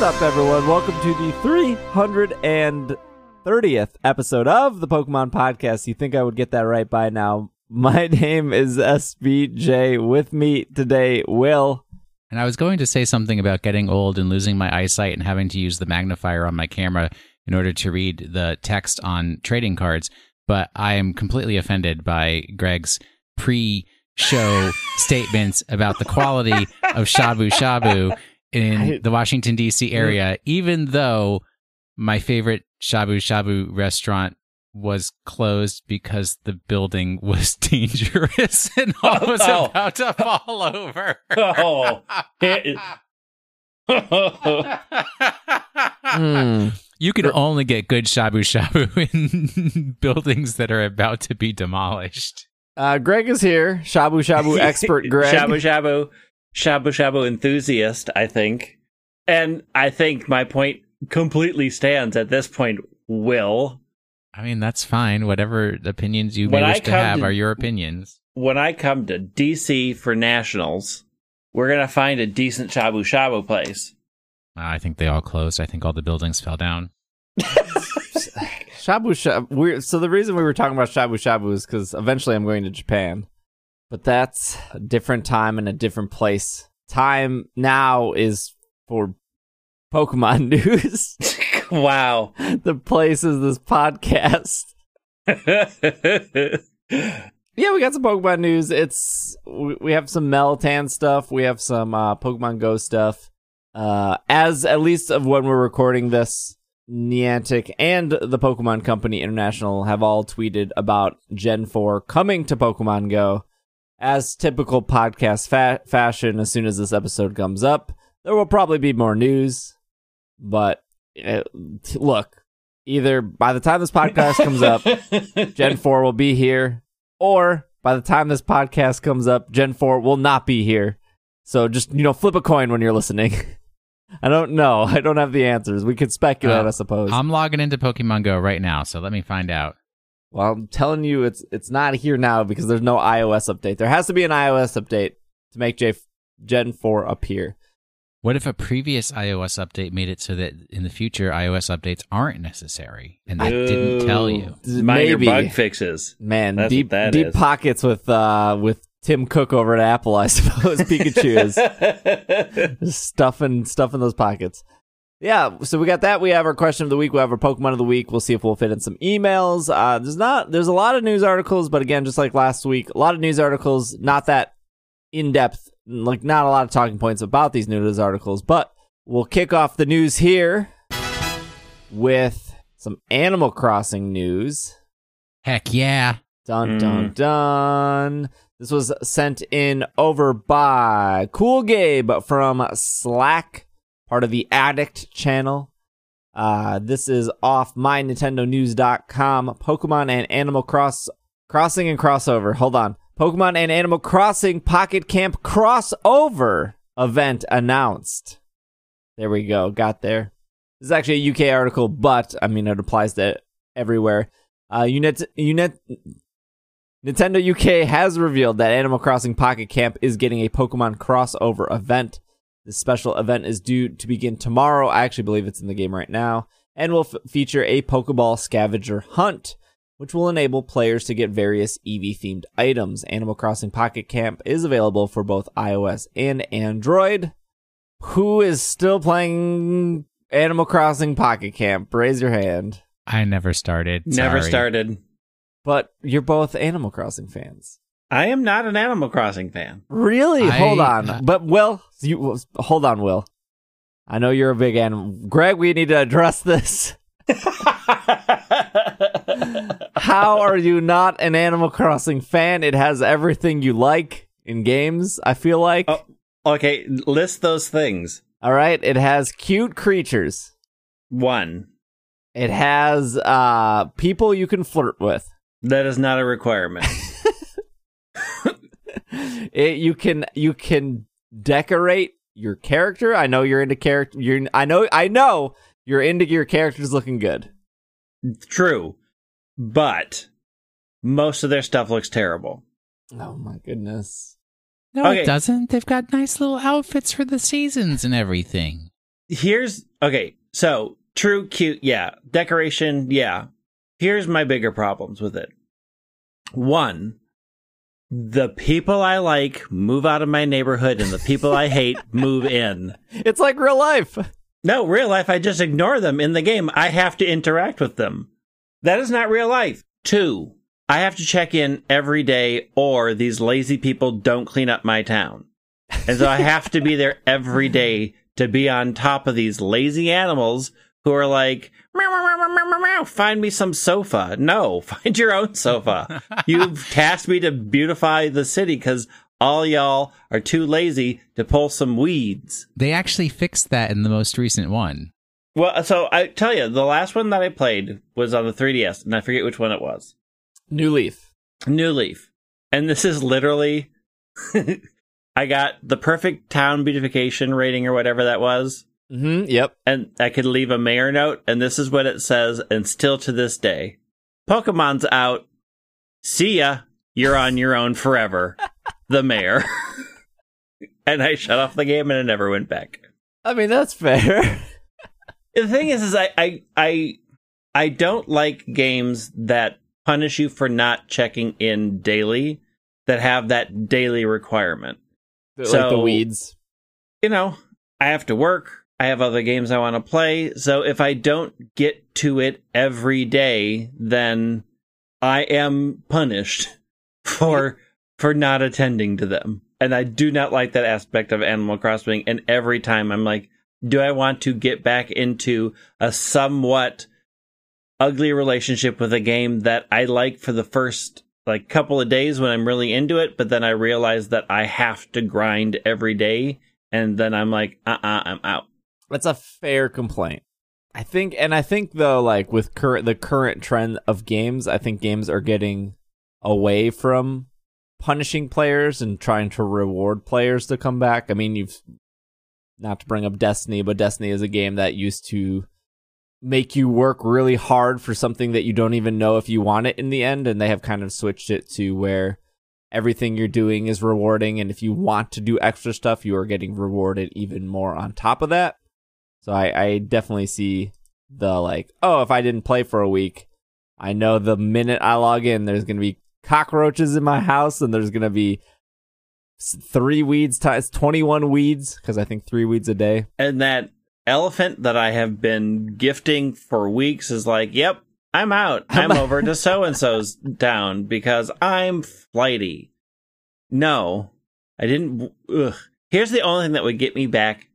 What's up, everyone? Welcome to the 330th episode of the Pokemon Podcast. You think I would get that right by now? My name is SBJ. With me today, Will. And I was going to say something about getting old and losing my eyesight and having to use the magnifier on my camera in order to read the text on trading cards, but I am completely offended by Greg's pre show statements about the quality of shabu shabu in the Washington, D.C. area, even though my favorite shabu shabu restaurant was closed because the building was dangerous and all was Oh. about to fall over. Oh. Hmm. You can only get good shabu shabu in buildings that are about to be demolished. Uh, Greg is here. Shabu Shabu expert Greg. Shabu shabu, shabu shabu enthusiast, I think. And I think my point completely stands at this point, Will. I mean, that's fine. Whatever opinions you When may wish to have to- are your opinions. When I come to DC for nationals, we're going to find a decent shabu shabu place. Uh, I think they all closed. I think all the buildings fell down. Shabu Shabu. We're, so the reason we were talking about Shabu Shabu is because eventually I'm going to Japan, but that's a different time and a different place. Time now is for Pokemon news. wow. the place is this podcast. Yeah, we got some Pokemon news. It's we have some Meltan stuff. We have some uh, Pokemon Go stuff. Uh, as at least of when we're recording this, Niantic and the Pokemon Company International have all tweeted about Gen 4 coming to Pokemon Go. As typical podcast fa- fashion, as soon as this episode comes up, there will probably be more news. But uh, t- look, either by the time this podcast comes up, Gen 4 will be here, or by the time this podcast comes up, Gen 4 will not be here. So just, you know, flip a coin when you're listening. I don't know. I don't have the answers. We could speculate, Uh, I suppose. I'm logging into Pokemon Go right now, so let me find out. Well, I'm telling you, it's it's not here now because there's no iOS update. There has to be an iOS update to make J- Gen 4 appear. What if a previous iOS update made it so that in the future iOS updates aren't necessary and they didn't tell you? Minor Maybe. bug fixes. Man, That's deep that deep is. pockets with uh with Tim Cook over at Apple, I suppose. Pikachu is. Just stuffing stuff in those pockets. Yeah, so we got that. We have our question of the week. We have our Pokemon of the week. We'll see if we'll fit in some emails. Uh, there's not there's a lot of news articles, but again, just like last week, a lot of news articles, not that in depth, like not a lot of talking points about these news articles. But we'll kick off the news here with some Animal Crossing news. Heck yeah. Dun dun dun. This was sent in over by Cool Gabe from Slack, part of the Addict channel. Uh, this is off mynintendonews.com. Pokemon and Animal Cross Crossing and crossover. Hold on. Pokemon and Animal Crossing Pocket Camp crossover event announced. There we go. Got there. This is actually a UK article, but I mean it applies to everywhere. Uh, Nintendo UK has revealed that Animal Crossing Pocket Camp is getting a Pokemon crossover event. This special event is due to begin tomorrow. I actually believe it's in the game right now, and will f- feature a Pokeball scavenger hunt, which will enable players to get various Eevee themed items. Animal Crossing Pocket Camp is available for both iOS and Android. Who is still playing Animal Crossing Pocket Camp? Raise your hand. I never started. Never Sorry. started. But you're both Animal Crossing fans. I am not an Animal Crossing fan. Really? I- hold on. But Will, you hold on, Will. I know you're a big animal. Greg, we need to address this. How are you not an Animal Crossing fan? It has everything you like in games, I feel like. Oh. okay, list those things. All right, it has cute creatures. One, It has uh people you can flirt with. that is not a requirement. It, you can you can decorate your character. I know you're into character. You're I know I know you're into your characters looking good. True, but most of their stuff looks terrible. Oh my goodness. No, Okay. it doesn't. They've got nice little outfits for the seasons and everything. Here's okay, so true, cute, yeah. Decoration, yeah. Here's my bigger problems with it. One, the people I like move out of my neighborhood and the people I hate move in. It's like real life. No, real life, I just ignore them in the game. I have to interact with them. That is not real life. Two, I have to check in every day or these lazy people don't clean up my town. And so I have to be there every day to be on top of these lazy animals who are like, meow, meow, meow, meow, meow, meow, find me some sofa. No, find your own sofa. You've tasked me to beautify the city because all y'all are too lazy to pull some weeds. They actually fixed that in the most recent one. Well, so I tell you, the last one that I played was on the 3DS, and I forget which one it was. New Leaf. New Leaf. And this is literally, I got the perfect town beautification rating or whatever that was. Hmm Yep. and I could leave a mayor note, and this is what it says, and still to this day. Pokemon's out. See ya. You're on your own forever. the mayor. and I shut off the game and I never went back. I mean, that's fair. The thing is, is I, I, I, I don't like games that punish you for not checking in daily that have that daily requirement. like the So- weeds. you know, I have to work. I have other games I want to play. So if I don't get to it every day, then I am punished for for not attending to them. And I do not like that aspect of Animal Crossing. And every time I'm like, do I want to get back into a somewhat ugly relationship with a game that I like for the first like couple of days when I'm really into it, but then I realize that I have to grind every day and then I'm like, uh uh-uh, uh, i am out. That's a fair complaint. I think, and I think though, like with current the current trend of games, I think games are getting away from punishing players and trying to reward players to come back. I mean, you've not to bring up Destiny, but Destiny is a game that used to make you work really hard for something that you don't even know if you want it in the end, and they have kind of switched it to where everything you're doing is rewarding, and if you want to do extra stuff, you are getting rewarded even more on top of that. So I, I definitely see the like, oh, if I didn't play for a week, I know the minute I log in, there's gonna be cockroaches in my house, and there's gonna be three weeds times twenty one weeds because I think three weeds a day. And that elephant that I have been gifting for weeks is like, yep, I'm out. I'm over to so and so's town because I'm flighty. No, I didn't. Ugh. Here's the only thing that would get me back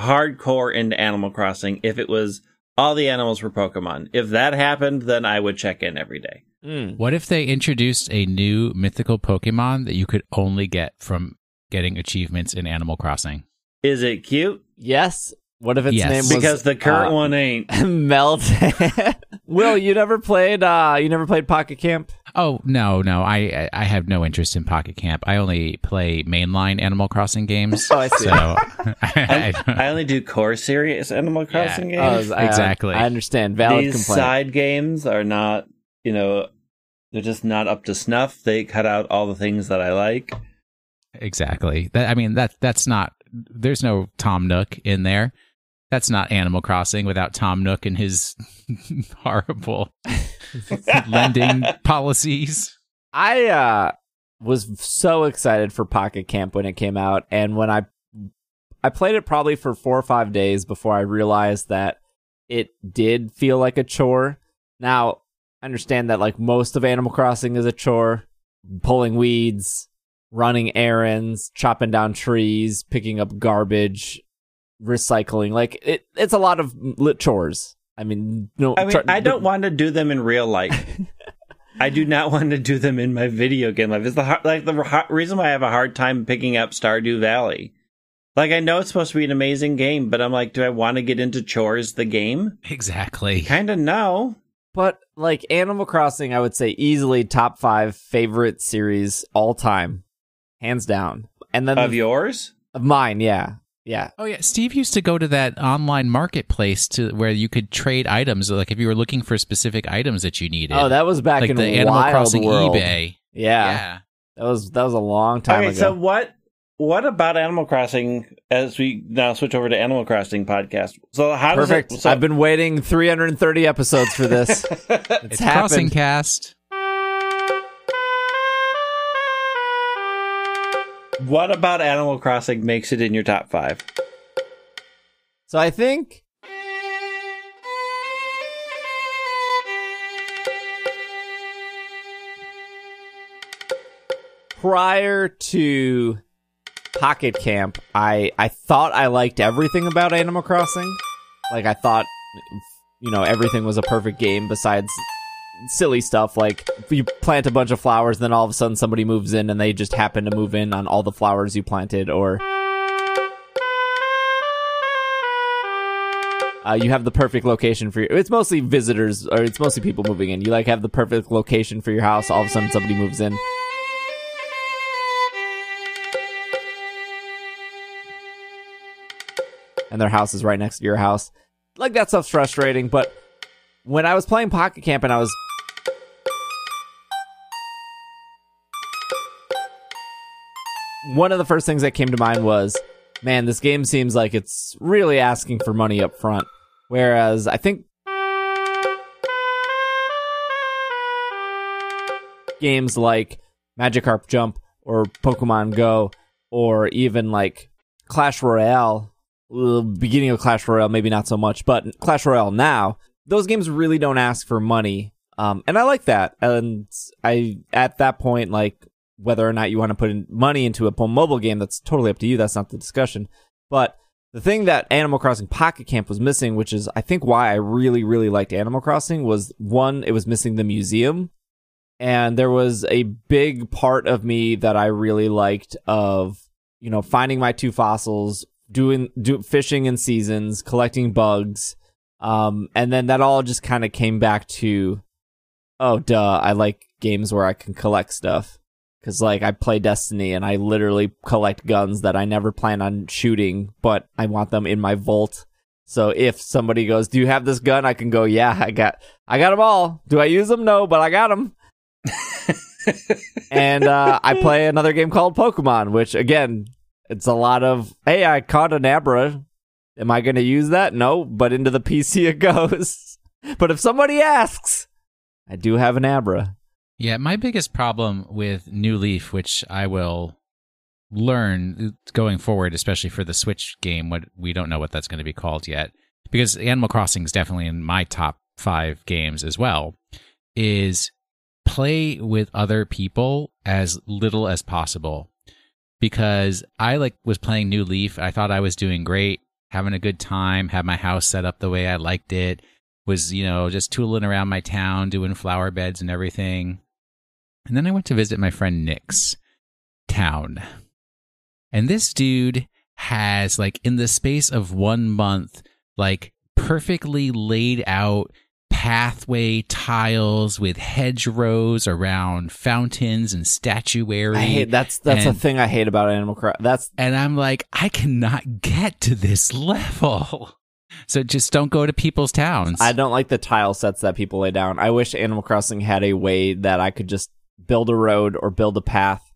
hardcore into Animal Crossing if it was all the animals were Pokemon. If that happened, then I would check in every day. Mm. What if they introduced a new mythical Pokemon that you could only get from getting achievements in Animal Crossing? Is it cute? Yes. What if its Yes. name was Because the current uh, one ain't. Meltan? Will you never played? uh You never played Pocket Camp? Oh no, no, I I have no interest in Pocket Camp. I only play mainline Animal Crossing games. Oh, I see. So I, I I only do core series Animal Crossing Oh, games. I- Exactly. I, understand. Valid These complaint. side games are not, you know, they're just not up to snuff. They cut out all the things that I like. exactly. That I mean that that's not. There's no Tom Nook in there. That's not Animal Crossing without Tom Nook and his horrible lending policies. I uh was so excited for Pocket Camp when it came out, and when I I played it probably for four or five days before I realized that it did feel like a chore. Now I understand that like most of Animal Crossing is a chore, pulling weeds, running errands, chopping down trees, picking up garbage, recycling. Like it, it's a lot of lit chores. I mean, no, I mean, tr- I don't want to do them in real life. I do not want to do them in my video game life. It's the har- like the har- reason why I have a hard time picking up Stardew Valley. Like I know it's supposed to be an amazing game, but I'm like, do I want to get into chores the game? Exactly. Kind of no. But like Animal Crossing, I would say easily top five favorite series all time, hands down. And then Of the- yours? of mine, yeah, yeah. Oh yeah, Steve used to go to that online marketplace to where you could trade items. Like if you were looking for specific items that you needed. Oh, that was back like in the Animal Wild Crossing World. eBay. Yeah, that was that was a long time Okay, ago. so what what about Animal Crossing as we now switch over to Animal Crossing podcast? So how Perfect. does it? So, I've been waiting 330 episodes for this. it's, It's Crossing. Cast. What about Animal Crossing makes it in your top five? So I think prior to Pocket Camp, I I thought I liked everything about Animal Crossing. Like I thought you know, everything was a perfect game besides silly stuff like you plant a bunch of flowers and then all of a sudden somebody moves in and they just happen to move in on all the flowers you planted or Uh, you have the perfect location for your. It's mostly visitors, or it's mostly people moving in. You like have the perfect location for your house. All of a sudden, somebody moves in. And their house is right next to your house. Like that stuff's frustrating, but when I was playing Pocket Camp and I was one of the first things that came to mind was man, this game seems like it's really asking for money up front. Whereas I think games like Magikarp Jump or Pokemon Go or even like Clash Royale, beginning of Clash Royale, maybe not so much, but Clash Royale now, those games really don't ask for money. Um, and I like that. And I, at that point, like, whether or not you want to put in money into a mobile game, that's totally up to you. That's not the discussion. But the thing that Animal Crossing Pocket Camp was missing, which is I think why I really, really liked Animal Crossing, was one, it was missing the museum. And there was a big part of me that I really liked of, you know, finding my two fossils, doing, do, fishing in seasons, collecting bugs. Um, and then that all just kind of came back to, oh, duh, I like games where I can collect stuff. Cause like I play Destiny and I literally collect guns that I never plan on shooting, but I want them in my vault. So if somebody goes, "Do you have this gun?" I can go, "Yeah, I got, I got them all. Do I use them? No, but I got them." and uh, I play another game called Pokemon, which again, it's a lot of, "Hey, I caught an Abra. Am I going to use that? No, but into the PC it goes. but if somebody asks, I do have an Abra. Yeah, my biggest problem with New Leaf, which I will learn uh, going forward, especially for the Switch game, what we don't know what that's going to be called yet, because Animal Crossing is definitely in my top five games as well, is play with other people as little as possible. Because I like was playing New Leaf, I thought I was doing great, having a good time, had my house set up the way I liked it, was you know just tooling around my town, doing flower beds and everything. And then I went to visit my friend Nick's town. And this dude has, like, in the space of one month, like, perfectly laid out pathway tiles with hedgerows around fountains and statuary. I hate that's that's and, a thing I hate about Animal Crossing. That's and I'm like, I cannot get to this level. So just don't go to people's towns. I don't like the tile sets that people lay down. I wish Animal Crossing had a way that I could just build a road or build a path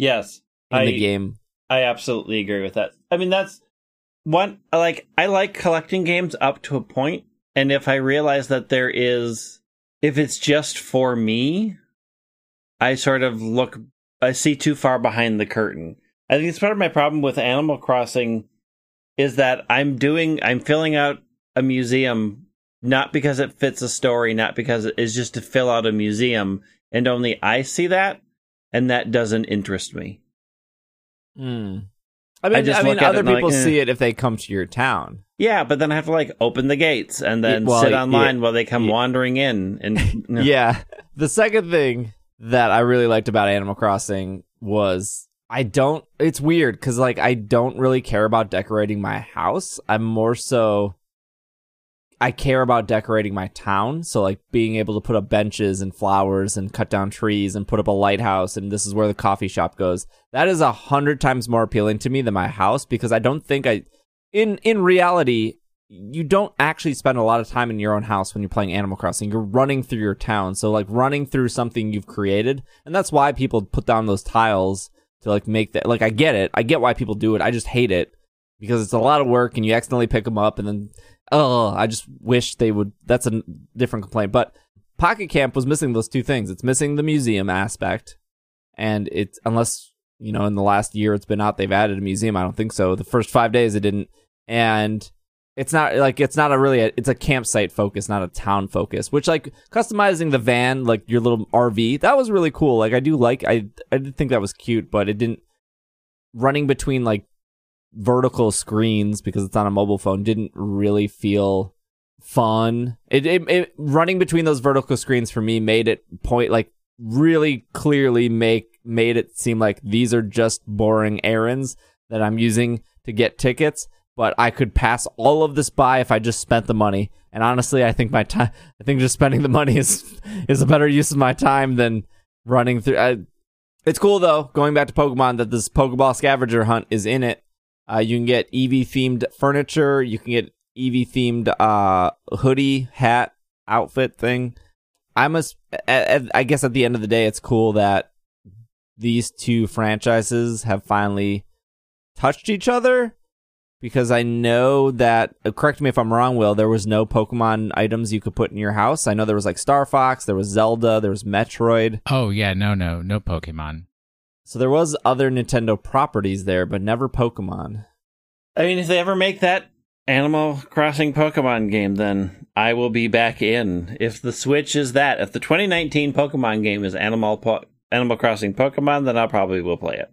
Yes, in I, the game. I absolutely agree with that. I mean, that's one. Like, I like collecting games up to a point, and if I realize that there is, if it's just for me, I sort of look, I see too far behind the curtain. I think it's part of my problem with Animal Crossing is that I'm doing, I'm filling out a museum not because it fits a story, not because it is just to fill out a museum, and only I see that, and that doesn't interest me. Hmm. I mean, I, just mean, other it and I'm people like, eh. see it if they come to your town. Yeah, but then I have to like open the gates and then well, sit yeah, online while they come yeah. wandering in. And no. Yeah. The second thing that I really liked about Animal Crossing was I don't. It's weird because like I don't really care about decorating my house. I'm more so. I care about decorating my town. So like being able to put up benches and flowers and cut down trees and put up a lighthouse and this is where the coffee shop goes. That is a hundred times more appealing to me than my house because I don't think I, in in reality, you don't actually spend a lot of time in your own house when you're playing Animal Crossing. You're running through your town. So like running through something you've created. And that's why people put down those tiles to like make that. Like I get it, I get why people do it. I just hate it because it's a lot of work and you accidentally pick them up and then oh, I just wish they would. That's a different complaint, but Pocket Camp was missing those two things. It's missing the museum aspect, and it's unless you know in the last year it's been out, they've added a museum. I don't think so. The first five days it didn't, and it's not like it's not a really a, it's a campsite focus, not a town focus. Which like customizing the van, like your little RV, that was really cool. Like I do like I I did think that was cute, but it didn't running between like vertical screens because it's on a mobile phone didn't really feel fun. It, it, it running between those vertical screens for me made it point like really clearly make made it seem like these are just boring errands that I'm using to get tickets, but I could pass all of this by if I just spent the money. And honestly, I think my time I think just spending the money is is a better use of my time than running through I, it's cool though, going back to Pokemon that this Pokeball scavenger hunt is in it. Uh, you can get Eevee themed furniture, you can get Eevee themed uh hoodie, hat, outfit thing. I must I guess at the end of the day it's cool that these two franchises have finally touched each other because I know that uh, correct me if I'm wrong will there was no Pokemon items you could put in your house. I know there was like Star Fox, there was Zelda, there was Metroid. Oh yeah, no no, no Pokemon. So there was other Nintendo properties there but never Pokemon. I mean if they ever make that Animal Crossing Pokemon game, then I will be back in. If the Switch is that, if the 2019 Pokemon game is Animal po- Animal Crossing Pokemon, then I probably will play it.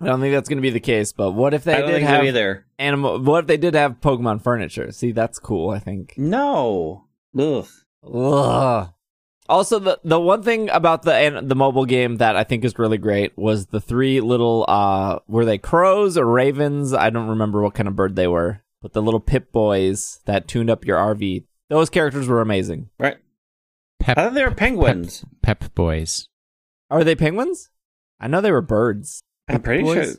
I don't think that's going to be the case, but what if they did have either. animal? What if they did have Pokemon furniture? See, that's cool. I think. No. Ugh. Ugh. Also, the the one thing about the an- the mobile game that I think is really great was the three little uh were they crows or ravens? I don't remember what kind of bird they were, but the little Pip Boys that tuned up your RV. Those characters were amazing. Right. Pep, I thought they were penguins. Pep, Pep Boys. Are they penguins? I know they were birds. I'm pretty Boys? sure.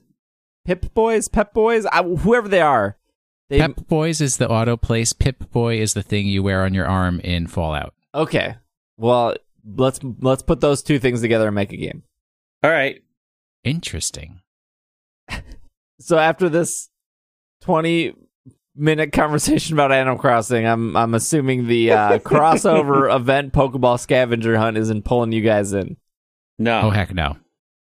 Pip Boys, Pep Boys, I, whoever they are. They Pep Boys is the auto place. Pip Boy is the thing you wear on your arm in Fallout. okay. Well, let's let's put those two things together and make a game. All right. Interesting. so after this 20 minute conversation about Animal Crossing, I'm I'm assuming the uh, crossover event Pokeball scavenger hunt isn't pulling you guys in. No. Oh heck no.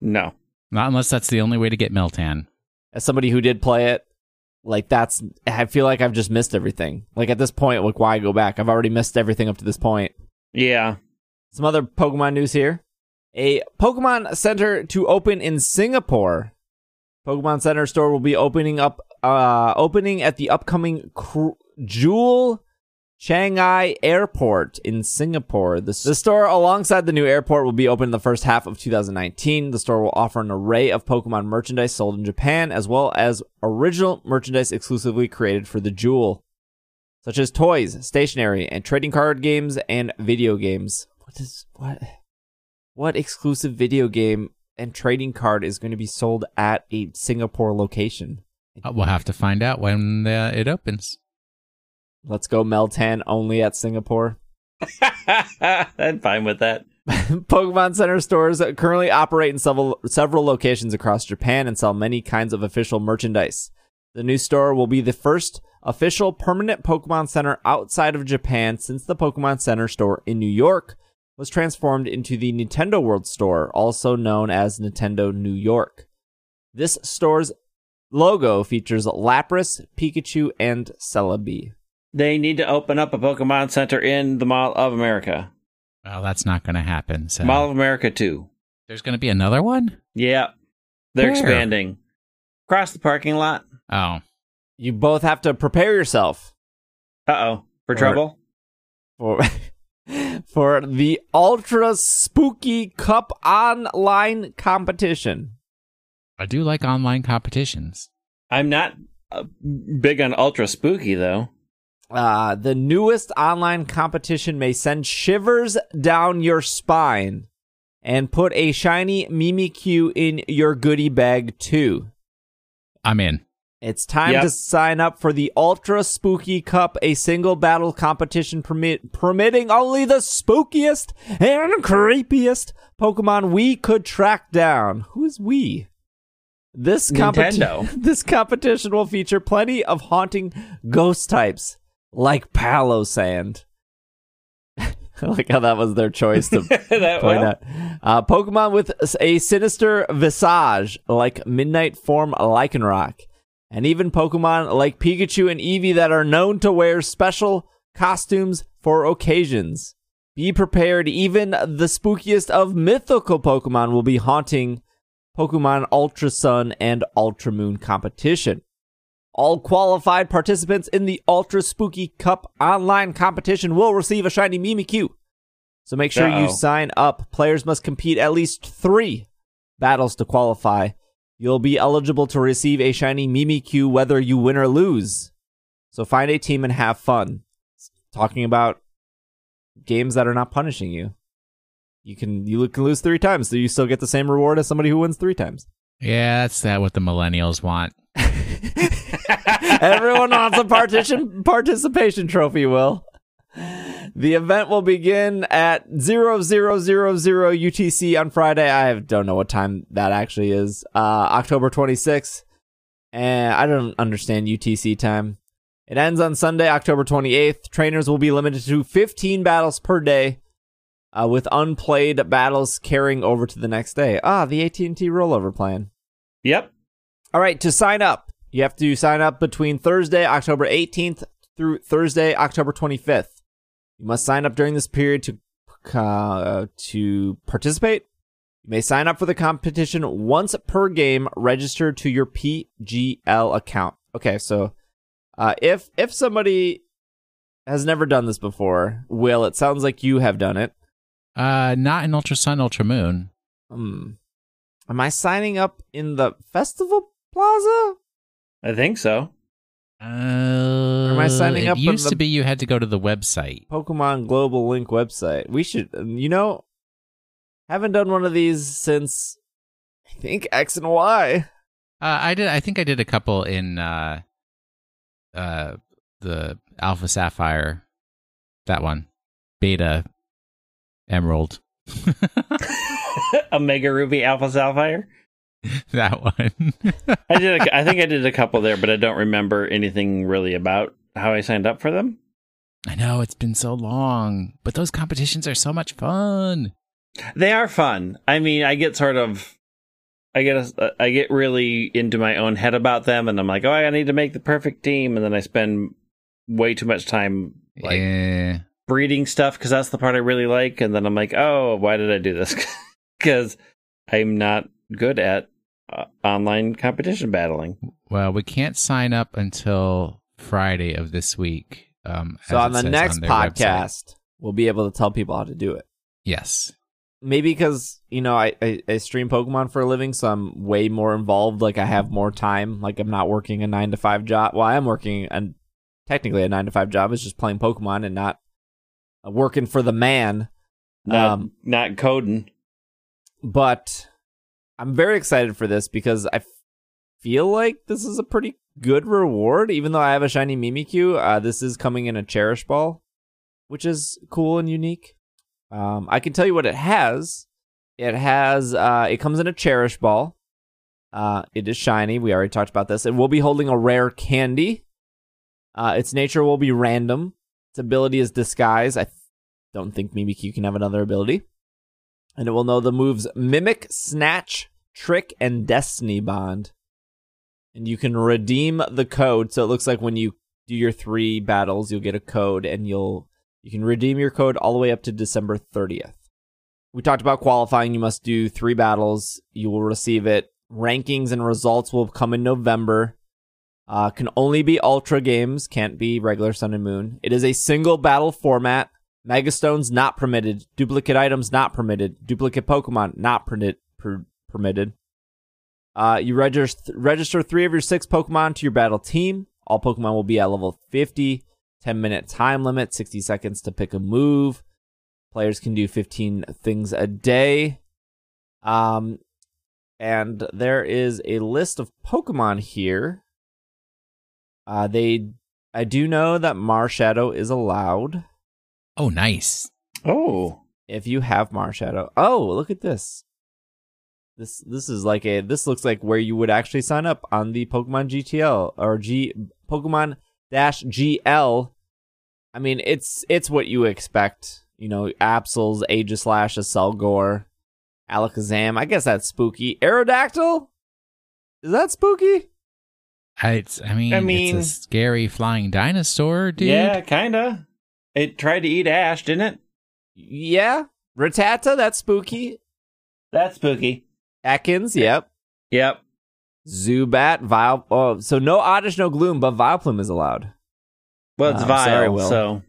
no. Not unless that's the only way to get Meltan. As somebody who did play it, like that's I feel like I've just missed everything. Like at this point, like why go back? I've already missed everything up to this point. Yeah. Some other Pokemon news here. A Pokemon Center to open in Singapore. Pokemon Center store will be opening up uh opening at the upcoming Cr- Jewel Changi Airport in Singapore. The, the store alongside the new airport will be open in the first half of 2019. The store will offer an array of Pokemon merchandise sold in Japan as well as original merchandise exclusively created for the Jewel, such as toys, stationery, and trading card games and video games. What is what what exclusive video game and trading card is going to be sold at a Singapore location? Uh, We'll have to find out when uh, it opens. Let's go Meltan only at Singapore. I'm fine with that. Pokemon Center stores currently operate in several several locations across Japan and sell many kinds of official merchandise. The new store will be the first official permanent Pokemon Center outside of Japan since the Pokemon Center store in New York was transformed into the Nintendo World Store, also known as Nintendo New York. This store's logo features Lapras, Pikachu, and Celebi. They need to open up a Pokemon Center in the Mall of America. Well, that's not going to happen. So Mall of America 2. there's going to be another one. Yeah. They're Where? expanding. Across the parking lot. Oh, You both have to prepare yourself Uh oh. For Or- trouble? for for the Ultra Spooky Cup online competition. I do like online competitions. I'm not uh, big on Ultra Spooky, though. Uh, the newest online competition may send shivers down your spine and put a shiny Mimikyu in your goodie bag too. I'm in. It's time Yep. to sign up for the Ultra Spooky Cup, a single battle competition permit permitting only the spookiest and creepiest Pokemon we could track down. Who is we? This competi- Nintendo. this competition will feature plenty of haunting ghost types like Palossand. I like how that was their choice to that, point well, out. Uh, Pokemon with a sinister visage like Midnight Form Lycanroc. And even Pokemon like Pikachu and Eevee that are known to wear special costumes for occasions. Be prepared, even the spookiest of mythical Pokemon will be haunting Pokemon Ultra Sun and Ultra Moon competition. All qualified participants in the Ultra Spooky Cup online competition will receive a shiny Mimikyu. So make sure you Uh-oh. sign up. Players must compete at least three battles to qualify. You'll be eligible to receive a shiny Mimikyu whether you win or lose. So find a team and have fun. Talking about games that are not punishing you. You can you can lose three times, so you still get the same reward as somebody who wins three times. Yeah, that's that what the millennials want. Everyone wants a partition participation trophy, Will. The event will begin at 0000 UTC on Friday. I don't know what time that actually is. Uh, October 26th. And I don't understand UTC time. It ends on Sunday, October 28th. Trainers will be limited to 15 battles per day, uh, with unplayed battles carrying over to the next day. Ah, the AT&T rollover plan. Yep. All right, to sign up, you have to sign up between Thursday, October 18th through Thursday, October 25th. You must sign up during this period to uh, to participate. You may sign up for the competition once per game. Register to your PGL account. Okay, so uh, if if somebody has never done this before, Will, it sounds like you have done it. Uh, not in Ultra Sun, Ultra Moon. Hmm. Am I signing up in the festival plaza? I think so. Uh, am I signing it up on used the- to be you had to go to the website. Pokemon Global Link website. We should, you know, haven't done one of these since I think X and Y. Uh, I did. I think I did a couple in uh, uh, the Alpha Sapphire, that one, Beta Emerald, Omega Ruby Alpha Sapphire. that one. I did. A, I think I did a couple there, but I don't remember anything really about how I signed up for them. I know it's been so long, but those competitions are so much fun. They are fun. I mean, I get sort of, I get, a, I get really into my own head about them, and I'm like, oh, I need to make the perfect team, and then I spend way too much time like Eh, breeding stuff because that's the part I really like, and then I'm like, oh, why did I do this? Because I'm not good at uh, online competition battling. well, we can't sign up until Friday of this week. Um, So on the says next their website. podcast, we'll be able to tell people how to do it. yes, Maybe because you know I, I I stream Pokemon for a living, so I'm way more involved. Like I have more time. Like I'm not working a nine to five job. Well, I am working and technically a nine to five job. It's just playing Pokemon and not uh, working for the man. Not, Um, not coding. but I'm very excited for this because I f- feel like this is a pretty good reward. Even though I have a shiny Mimikyu, uh, this is coming in a Cherish Ball, which is cool and unique. Um, I can tell you what it has. It has. Uh, it comes in a Cherish Ball. Uh, it is shiny. We already talked about this. It will be holding a rare candy. Uh, its nature will be random. Its ability is disguise. I th- don't think Mimikyu can have another ability and it will know the moves Mimic, Snatch, Trick, and Destiny Bond. And you can redeem the code. So it looks like when you do your three battles, you'll get a code, and you'll you can redeem your code all the way up to December 30th. We talked about qualifying. You must do three battles. You will receive it. Rankings and results will come in November. Uh, can only be Ultra games, can't be regular Sun and Moon. It is a single battle format. Megastones not permitted. Duplicate items not permitted. Duplicate Pokemon not permitted. Per- permitted. Uh, you register register three of your six Pokemon to your battle team. All Pokemon will be at level 50. 10 minute time limit, 60 seconds to pick a move. Players can do 15 things a day. Um, and there is a list of Pokemon here. Uh, they, I do know that Marshadow is allowed. Oh, nice. Oh, if you have Marshadow. Oh, look at this. This this is like a this looks like where you would actually sign up on the Pokemon GTL or G Pokemon dash GL. I mean, it's it's what you expect. You know, Absols, Aegislash, Aselgor, Alakazam. I guess that's spooky. Aerodactyl? Is that spooky? I, it's, I mean, I mean- it's a scary flying dinosaur, dude. Yeah, kinda. It tried to eat Ash, didn't it? Yeah. Rattata, that's spooky. That's spooky. Ekans, yep. Yep. Zubat, Vile. Oh, so no Oddish, no Gloom, but Vileplume is allowed. Well, it's I'm vile, sorry, Will. so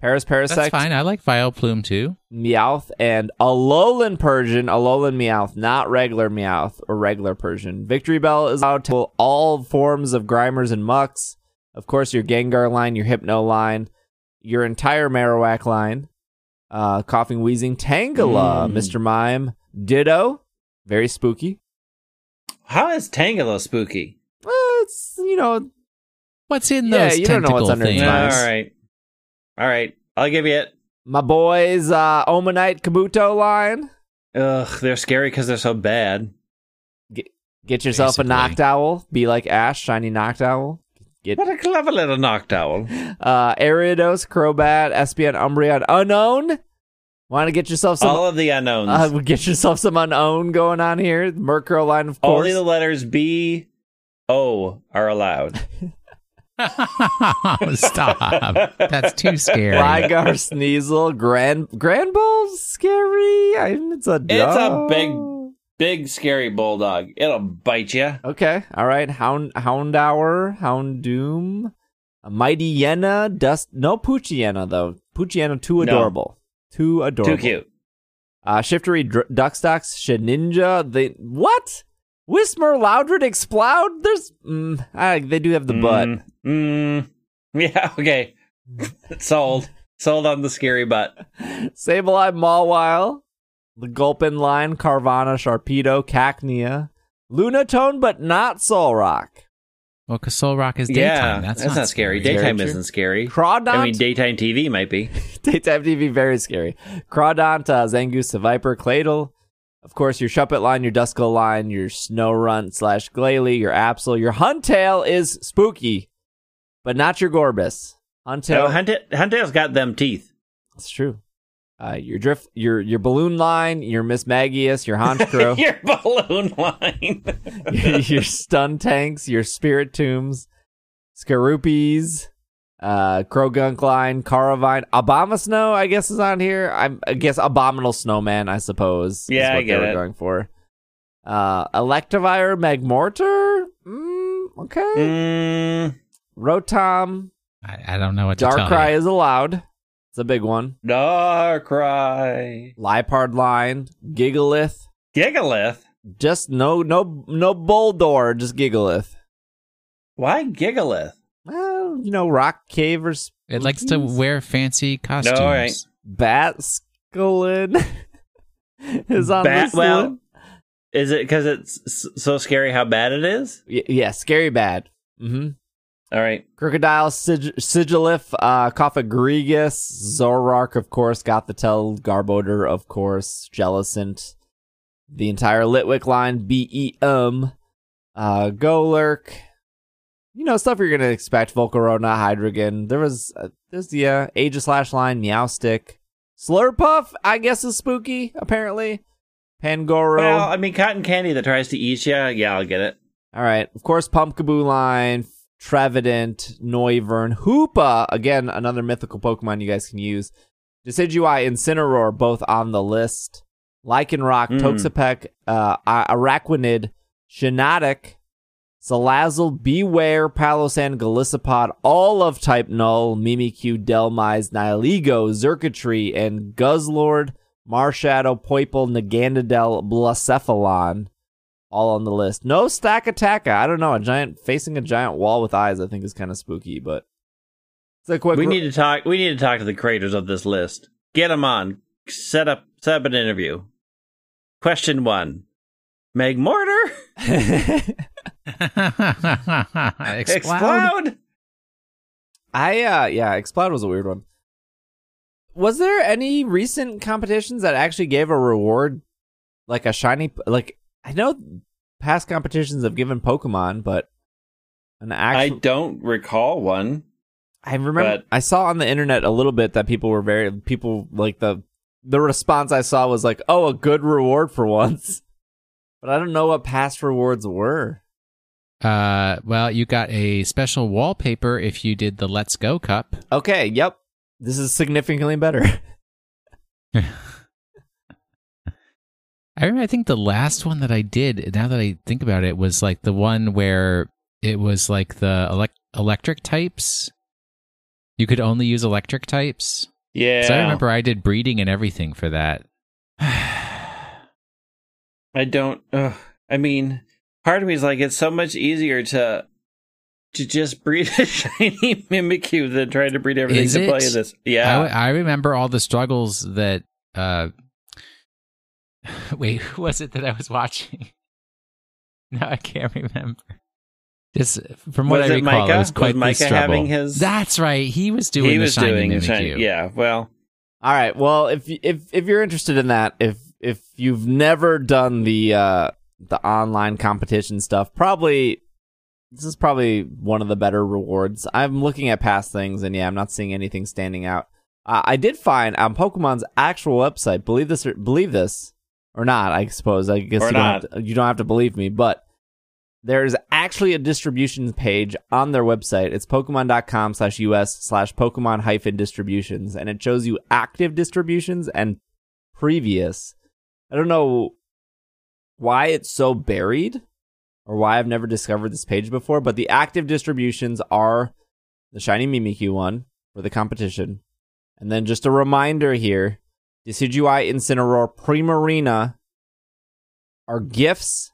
Paras That's fine. I like Vileplume too. Meowth, and Alolan Persian, Alolan Meowth, not regular Meowth or regular Persian. Victreebel is allowed to all forms of Grimers and Mucks. Of course, your Gengar line, your Hypno line, your entire Marowak line, uh, Koffing Weezing, Tangela, Mm. Mr. Mime, Ditto, very spooky. how is Tangela spooky? Uh, it's, you know, What's in Yeah, those you don't know what's tentacle under his things? Nice. All right. All right. I'll give you it. my boys, uh, Omanyte Kabuto line. Ugh, they're scary because they're so bad. Get get yourself Basically. a Noctowl. Be like Ash, shiny Noctowl. Get What a clever little Noctowl. uh, Ariados, Crobat, Espeon, Umbreon, Unown. Want to get yourself some? All of the unknowns. uh, get yourself some Unknown going on here. Murkrow line, of course. Only the letters B, O are allowed. Stop. That's too scary. Gligar, Sneasel, Grand Granbull's scary. I mean, it's a It's a big- Big scary bulldog. It'll bite you. Okay, all right. Hound Houndour, Hound Doom, a Mightyena, Dust. No Poochyena though. Poochyena too No. adorable. Too adorable. Too cute. Uh, Shiftry, Dr- Dustox, Shedinja. They what? Whismur, Loudred, Exploud. There's, mm, ah, they do have the butt. Mm, mm. yeah, okay. Sold. Sold on the scary butt. Sableye, Mawile, the Gulpin line, Carvanha, Sharpedo, Cacnea, Lunatone, but not Solrock. Well, because Solrock is daytime. yeah, that's, that's, not, scary. Very Daytime true. isn't scary. Crawdaunt, I mean, daytime TV might be. Daytime TV, very scary. Crawdaunt, uh, Zangoose, Viper, Claydol. Of course, your Shuppet line, your Duskull line, your Snorunt slash Glalie, your Absol. Your Huntail is spooky, but not your Gorebyss. Huntail, So Hunt- Huntail's got them teeth. it's true. Uh, your drift, your your balloon line, your Mismagius, your Honchkrow, Your balloon line. your stun tanks, your spirit tombs, Skorupis, uh, Croagunk line, Carnivine, Obama Snow, I guess is on here. I'm, I guess Abominable Snowman, I suppose. is Yeah, I what get they were it. going for. Uh, Electivire, Magmortar, mm, okay. mm, Rotom, I, I don't know what to tell Darkrai you. is allowed. It's a big one. Darkrai. Liepard line, Gigalith. Gigalith. Just no, no, no Boldore, just Gigalith. Why Gigalith? Well, you know, Rock cavers. It likes to wear fancy costumes. all right. Batskulin is on Bat- this well- one. Is it because it's so scary how bad it is? Y- yeah, scary bad. Mm-hmm. All right. Krookodile, Sig- Sigilyph, uh, Cofagrigus, Zoroark, of course, got the Tell, Garbodor, of course, Jellicent, the entire Litwick line, B-E-M, uh, Golurk, you know, stuff you're gonna expect, Volcarona, Hydreigon, there was, uh, there's the, uh, Aegislash line, Meowstic, Slurpuff, I guess is spooky, apparently, Pangoro. Well, I mean, cotton candy that tries to eat you. Yeah, I'll get it. All right. Of course, Pumpkaboo line, Trevenant, Noivern, Hoopa. Again, another mythical Pokemon you guys can use. Decidueye, Incineroar, both on the list. Lycanroc, Mm. Toxapex, uh, Araquanid, Shiinotic, Salazzle, Bewear, Palossand, Golisopod, all of Type Null, Mimikyu, Dhelmise, Nihilego, Xurkitree, and Guzzlord, Marshadow, Poipole, Naganadel, Blacephalon all on the list. No Stakataka. I don't know. A giant facing a giant wall with eyes. I think is kind of spooky, but it's a quick. We need to talk. We need to talk to the creators of this list. Get them on. Set up. Set up an interview. Question one: Meg Mortar Exploud. explode. I uh yeah, Exploud was a weird one. Was there any recent competitions that actually gave a reward like a shiny like I know past competitions have given Pokemon, but an I don't recall one. I remember but- I saw on the internet a little bit that people were very people like the the response I saw was like, "Oh, a good reward for once." But I don't know what past rewards were. Uh, well, you got a special wallpaper if you did the Let's Go Cup. Okay, yep. This is significantly better. I remember, I think the last one that I did, now that I think about it, was like the one where it was like the elec- electric types. You could only use electric types. Yeah. 'Cause I remember I did breeding and everything for that. I don't. Ugh. I mean, part of me is like, it's so much easier to to just breed a shiny Mimikyu than trying to breed everything Is to it? play this. Yeah. I, I remember all the struggles that. Uh, wait, who was it that I was watching? No, I can't remember. Just from what was I it recall, Micah? it was quite the Micah struggle. having his? That's right. He was doing he the was shiny doing Mimikyu. shiny. Yeah. Well, All right. Well, if if if you're interested in that, if if you've never done the uh the online competition stuff, probably this is probably one of the better rewards. I'm looking at past things, and yeah, I'm not seeing anything standing out. Uh, I did find on Pokemon's actual website. Believe this or believe this or not? I suppose. I guess you don't, have to, you don't have to believe me, but there's actually a distribution page on their website. It's pokemon.com slash us slash pokemon hyphen distributions. And it shows you active distributions and previous. I don't know why it's so buried or why I've never discovered this page before, but the active distributions are the Shiny Mimikyu one for the competition. And then just a reminder here Decidueye Incineroar Primarina are gifts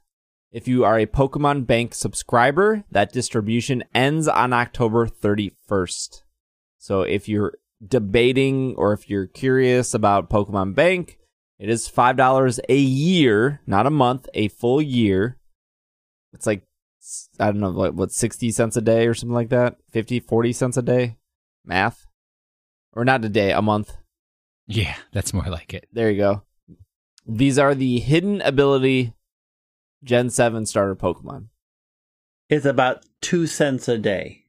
if you are a Pokemon Bank subscriber, that distribution ends on October 31st. So if you're debating or if you're curious about Pokemon Bank, it is $5 a year, not a month, a full year. It's like, I don't know, what, what 60 cents a day or something like that? 50, 40 cents a day? Math? Or not a day, a month. Yeah, that's more like it. There you go. These are the hidden ability Gen 7 starter Pokemon. it's about two cents a day.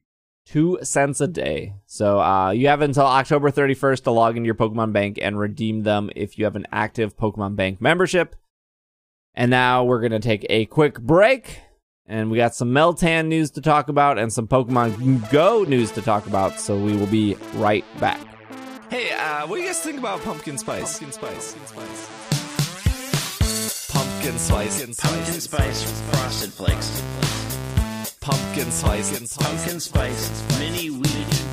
Two cents a day. So uh, you have until October 31st to log into your Pokemon Bank and redeem them if you have an active Pokemon Bank membership. And now we're going to take a quick break. And we got some Meltan news to talk about and some Pokemon Go news to talk about. So we will be right back. Hey, uh, what do you guys think about pumpkin spice? Pumpkin spice. Pumpkin spice. Pumpkin spice frosted flakes. Pumpkin spice. Pumpkin spice mini wheat.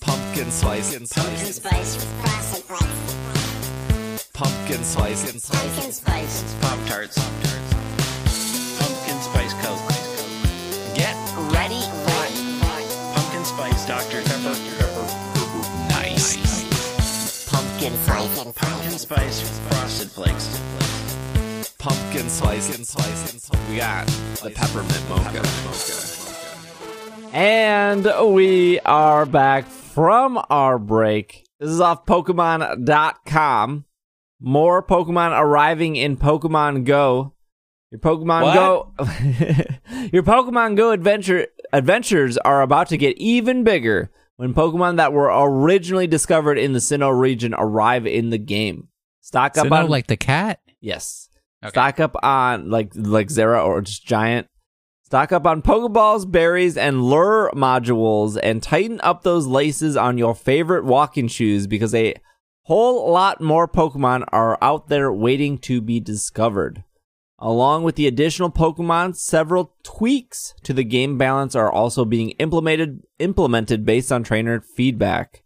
Pumpkin spice. Pumpkin spice frosted flakes. Pumpkin spice. Pumpkin spice pop tarts. Pumpkin Pumpkin spice. Pumpkin spice frosted flakes. pumpkin spice. We got the peppermint mocha. And we are back from our break. This is off Pokemon.com. More Pokemon arriving in Pokemon Go. Your Pokemon What? Go Your Pokemon Go adventure adventures are about to get even bigger when Pokemon that were originally discovered in the Sinnoh region arrive in the game. Stock up So no, on like the cat. Yes. Okay. Stock up on like like Zera or just Giant. Stock up on Pokeballs, berries, and lure modules, and tighten up those laces on your favorite walking shoes because a whole lot more Pokemon are out there waiting to be discovered. Along with the additional Pokemon, several tweaks to the game balance are also being implemented implemented based on trainer feedback.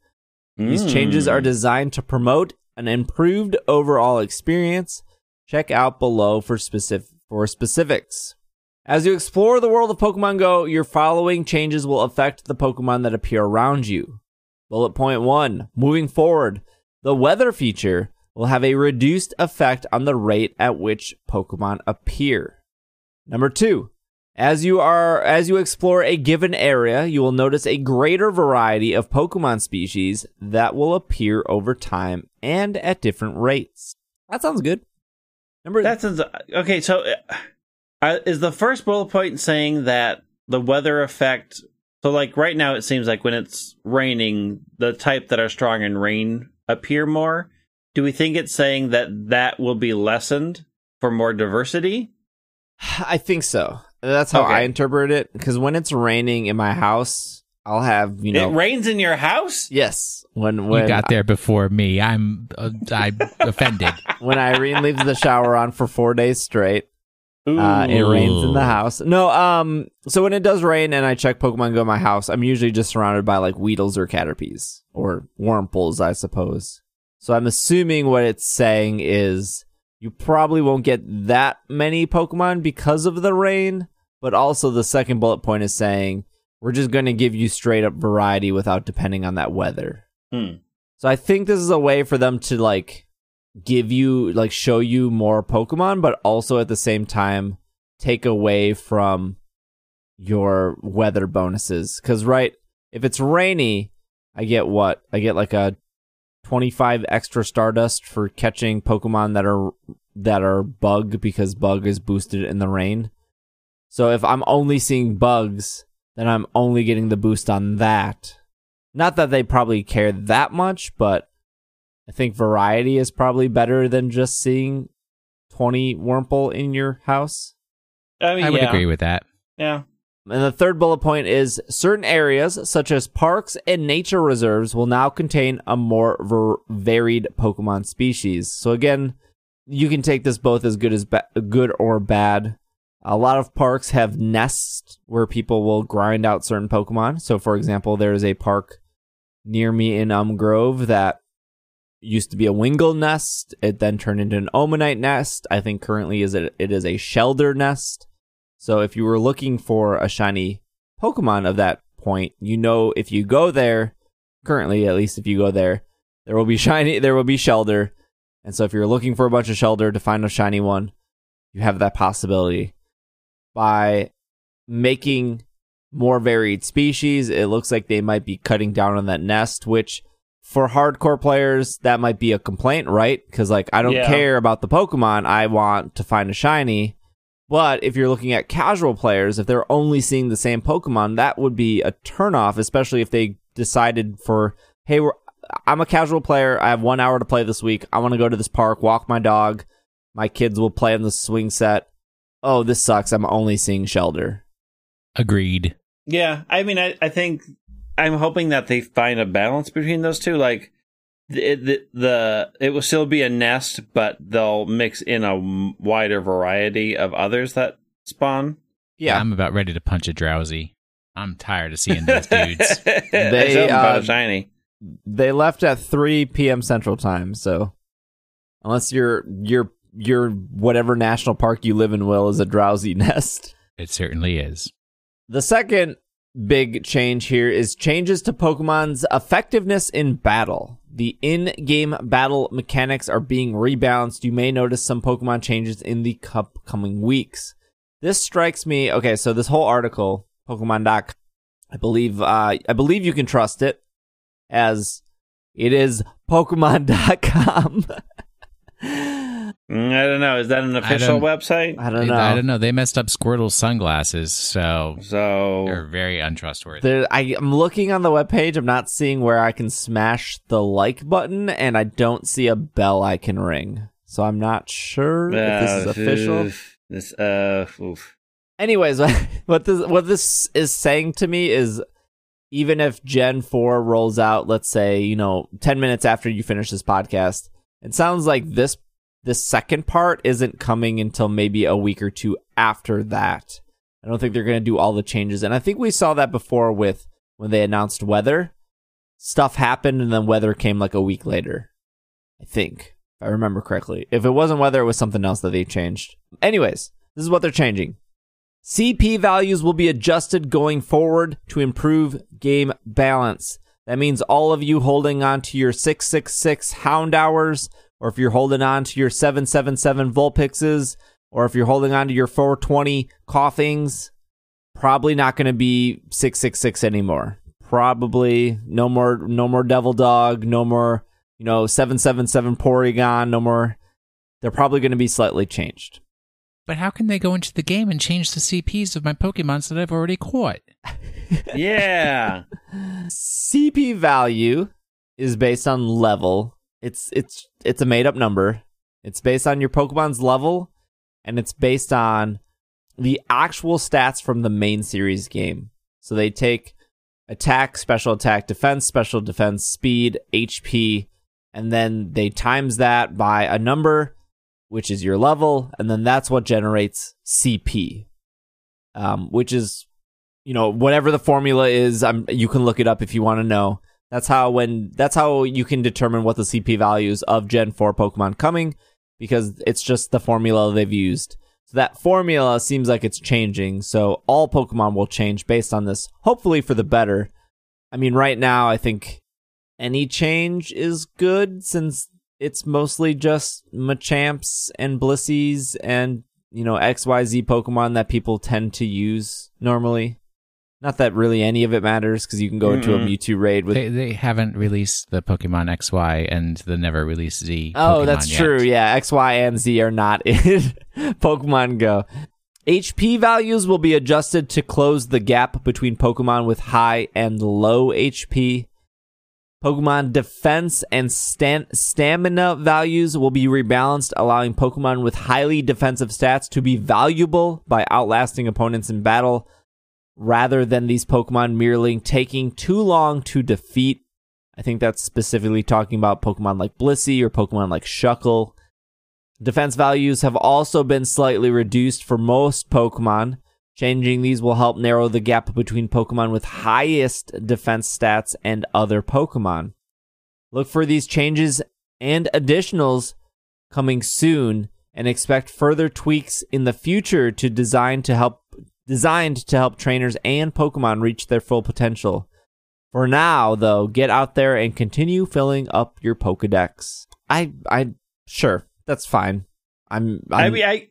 These Mm. changes are designed to promote an improved overall experience. Check out below for specific for specifics. As you explore the world of Pokemon Go, your following changes will affect the Pokemon that appear around you. Bullet point 1. Moving forward, the weather feature will have a reduced effect on the rate at which Pokemon appear. Number 2. As you are as you explore a given area, you will notice a greater variety of Pokemon species that will appear over time and at different rates. That sounds good. Remember That sounds okay. So, uh, is the first bullet point saying that the weather effect? So, like right now, it seems like when it's raining, the type that are strong in rain appear more. Do we think it's saying that that will be lessened for more diversity? I think so. That's how Okay. I interpret it. Because when it's raining in my house, I'll have you know. it rains in your house. yes, when when you got there before me. I'm uh, I'm offended. when Irene leaves the shower on for four days straight, uh, it rains in the house. No, um, so when it does rain and I check Pokemon Go in my house, I'm usually just surrounded by like Weedles or Caterpies or Wurmples, I suppose. So I'm assuming what it's saying is you probably won't get that many Pokemon because of the rain, but also the second bullet point is saying we're just going to give you straight up variety without depending on that weather. Hmm. So I think this is a way for them to like give you like show you more Pokemon, but also at the same time take away from your weather bonuses. Cause right, if it's rainy, I get what? I get like a 25 extra Stardust for catching Pokemon that are that are bug because bug is boosted in the rain. So if I'm only seeing bugs, then I'm only getting the boost on that. Not that they probably care that much, but I think variety is probably better than just seeing 20 Wurmple in your house. I mean, I would yeah, agree with that. Yeah. And the third bullet point is certain areas, such as parks and nature reserves, will now contain a more ver- varied Pokemon species. So again, you can take this both as good as ba- good or bad. A lot of parks have nests where people will grind out certain Pokemon. So, for example, there is a park near me in Um Grove that used to be a Wingull nest. It then turned into an Omanyte nest. I think currently is it, it is a Shellder nest. So if you were looking for a shiny Pokemon of that point, you know if you go there, currently at least if you go there, there will be shiny there will be Shellder. And so if you're looking for a bunch of Shellder to find a shiny one, you have that possibility. By making more varied species, it looks like they might be cutting down on that nest, which for hardcore players, that might be a complaint, right? Because like I don't Yeah. care about the Pokemon, I want to find a shiny. But if you're looking at casual players, if they're only seeing the same Pokemon, that would be a turnoff, especially if they decided for, hey, we're, I'm a casual player. I have one hour to play this week. I want to go to this park, walk my dog. My kids will play on the swing set. Oh, this sucks. I'm only seeing Shellder. Agreed. Yeah, I mean, I, I think I'm hoping that they find a balance between those two. Like, the, the the it will still be a nest, but they'll mix in a wider variety of others that spawn. Yeah. I'm about ready to punch a Drowzee. I'm tired of seeing those dudes. they They, something about uh, shiny. they left at 3 p.m. Central Time, so unless your your your whatever national park you live in will is a Drowzee nest. It certainly is. The second big change here is changes to Pokemon's effectiveness in battle. The in-game battle mechanics are being rebalanced. You may notice some Pokemon changes in the upcoming weeks. This strikes me. Okay, so this whole article, Pokemon Doc, I believe, uh, I believe you can trust it, as it is Pokemon.com. Mm, I don't know. Is that an official don't- website? I don't know. I don't know. They messed up Squirtle's sunglasses, so So they're very untrustworthy. There, I, I'm looking on the webpage. I'm not seeing where I can smash the like button, and I don't see a bell I can ring. So I'm not sure if this is uh, official. oof, This uh, oof. Anyways, what this what this is saying to me is, even if Gen Four rolls out, let's say you know, ten minutes after you finish this podcast, it sounds like this this second part isn't coming until maybe a week or two after that. I don't think they're going to do all the changes, and I think we saw that before with when they announced weather. Stuff happened, and then weather came like a week later. I think, if I remember correctly. If it wasn't weather, it was something else that they changed. Anyways, this is what they're changing. CP values will be adjusted going forward to improve game balance. That means all of you holding on to your 666 Houndours, or if you're holding on to your 777 Vulpixes, or if you're holding on to your 420 Koffings, probably not going to be 666 anymore. Probably no more, no more Devil Dog, no more, you know, 777 Porygon, no more they're probably going to be slightly changed. But how can they go into the game and change the CPs of my Pokemons that I've already caught? Yeah. CP value is based on level. It's it's it's a made up number. It's based on your Pokemon's level and it's based on the actual stats from the main series game. So they take attack, special attack, defense, special defense, speed, HP, and then they times that by a number which is your level, and then that's what generates CP. Um, which is you know whatever the formula is um, you can look it up if you want to know. That's how when that's how you can determine what the cp values of gen 4 pokemon coming because it's just the formula they've used. So that formula seems like it's changing so all pokemon will change based on this hopefully for the better. I mean right now i think any change is good since it's mostly just machamps and Blisseys and you know xyz pokemon that people tend to use normally not that really any of it matters because you can go into a Mm-mm. Mewtwo raid with. They, they haven't released the Pokemon XY and the never released Z. oh, Pokemon that's yet. true. Yeah, X, Y, and Z are not in Pokemon Go. HP values will be adjusted to close the gap between Pokemon with high and low HP. Pokemon defense and stan- stamina values will be rebalanced, allowing Pokemon with highly defensive stats to be valuable by outlasting opponents in battle, rather than these Pokemon merely taking too long to defeat. I think that's specifically talking about Pokemon like Blissey or Pokemon like Shuckle. Defense values have also been slightly reduced for most Pokemon. Changing these will help narrow the gap between Pokemon with highest defense stats and other Pokemon. Look for these changes and additionals coming soon and expect further tweaks in the future to design to help designed to help trainers and Pokemon reach their full potential. For now, though, get out there and continue filling up your Pokedex. I I sure, that's fine. I'm, I'm I mean, I,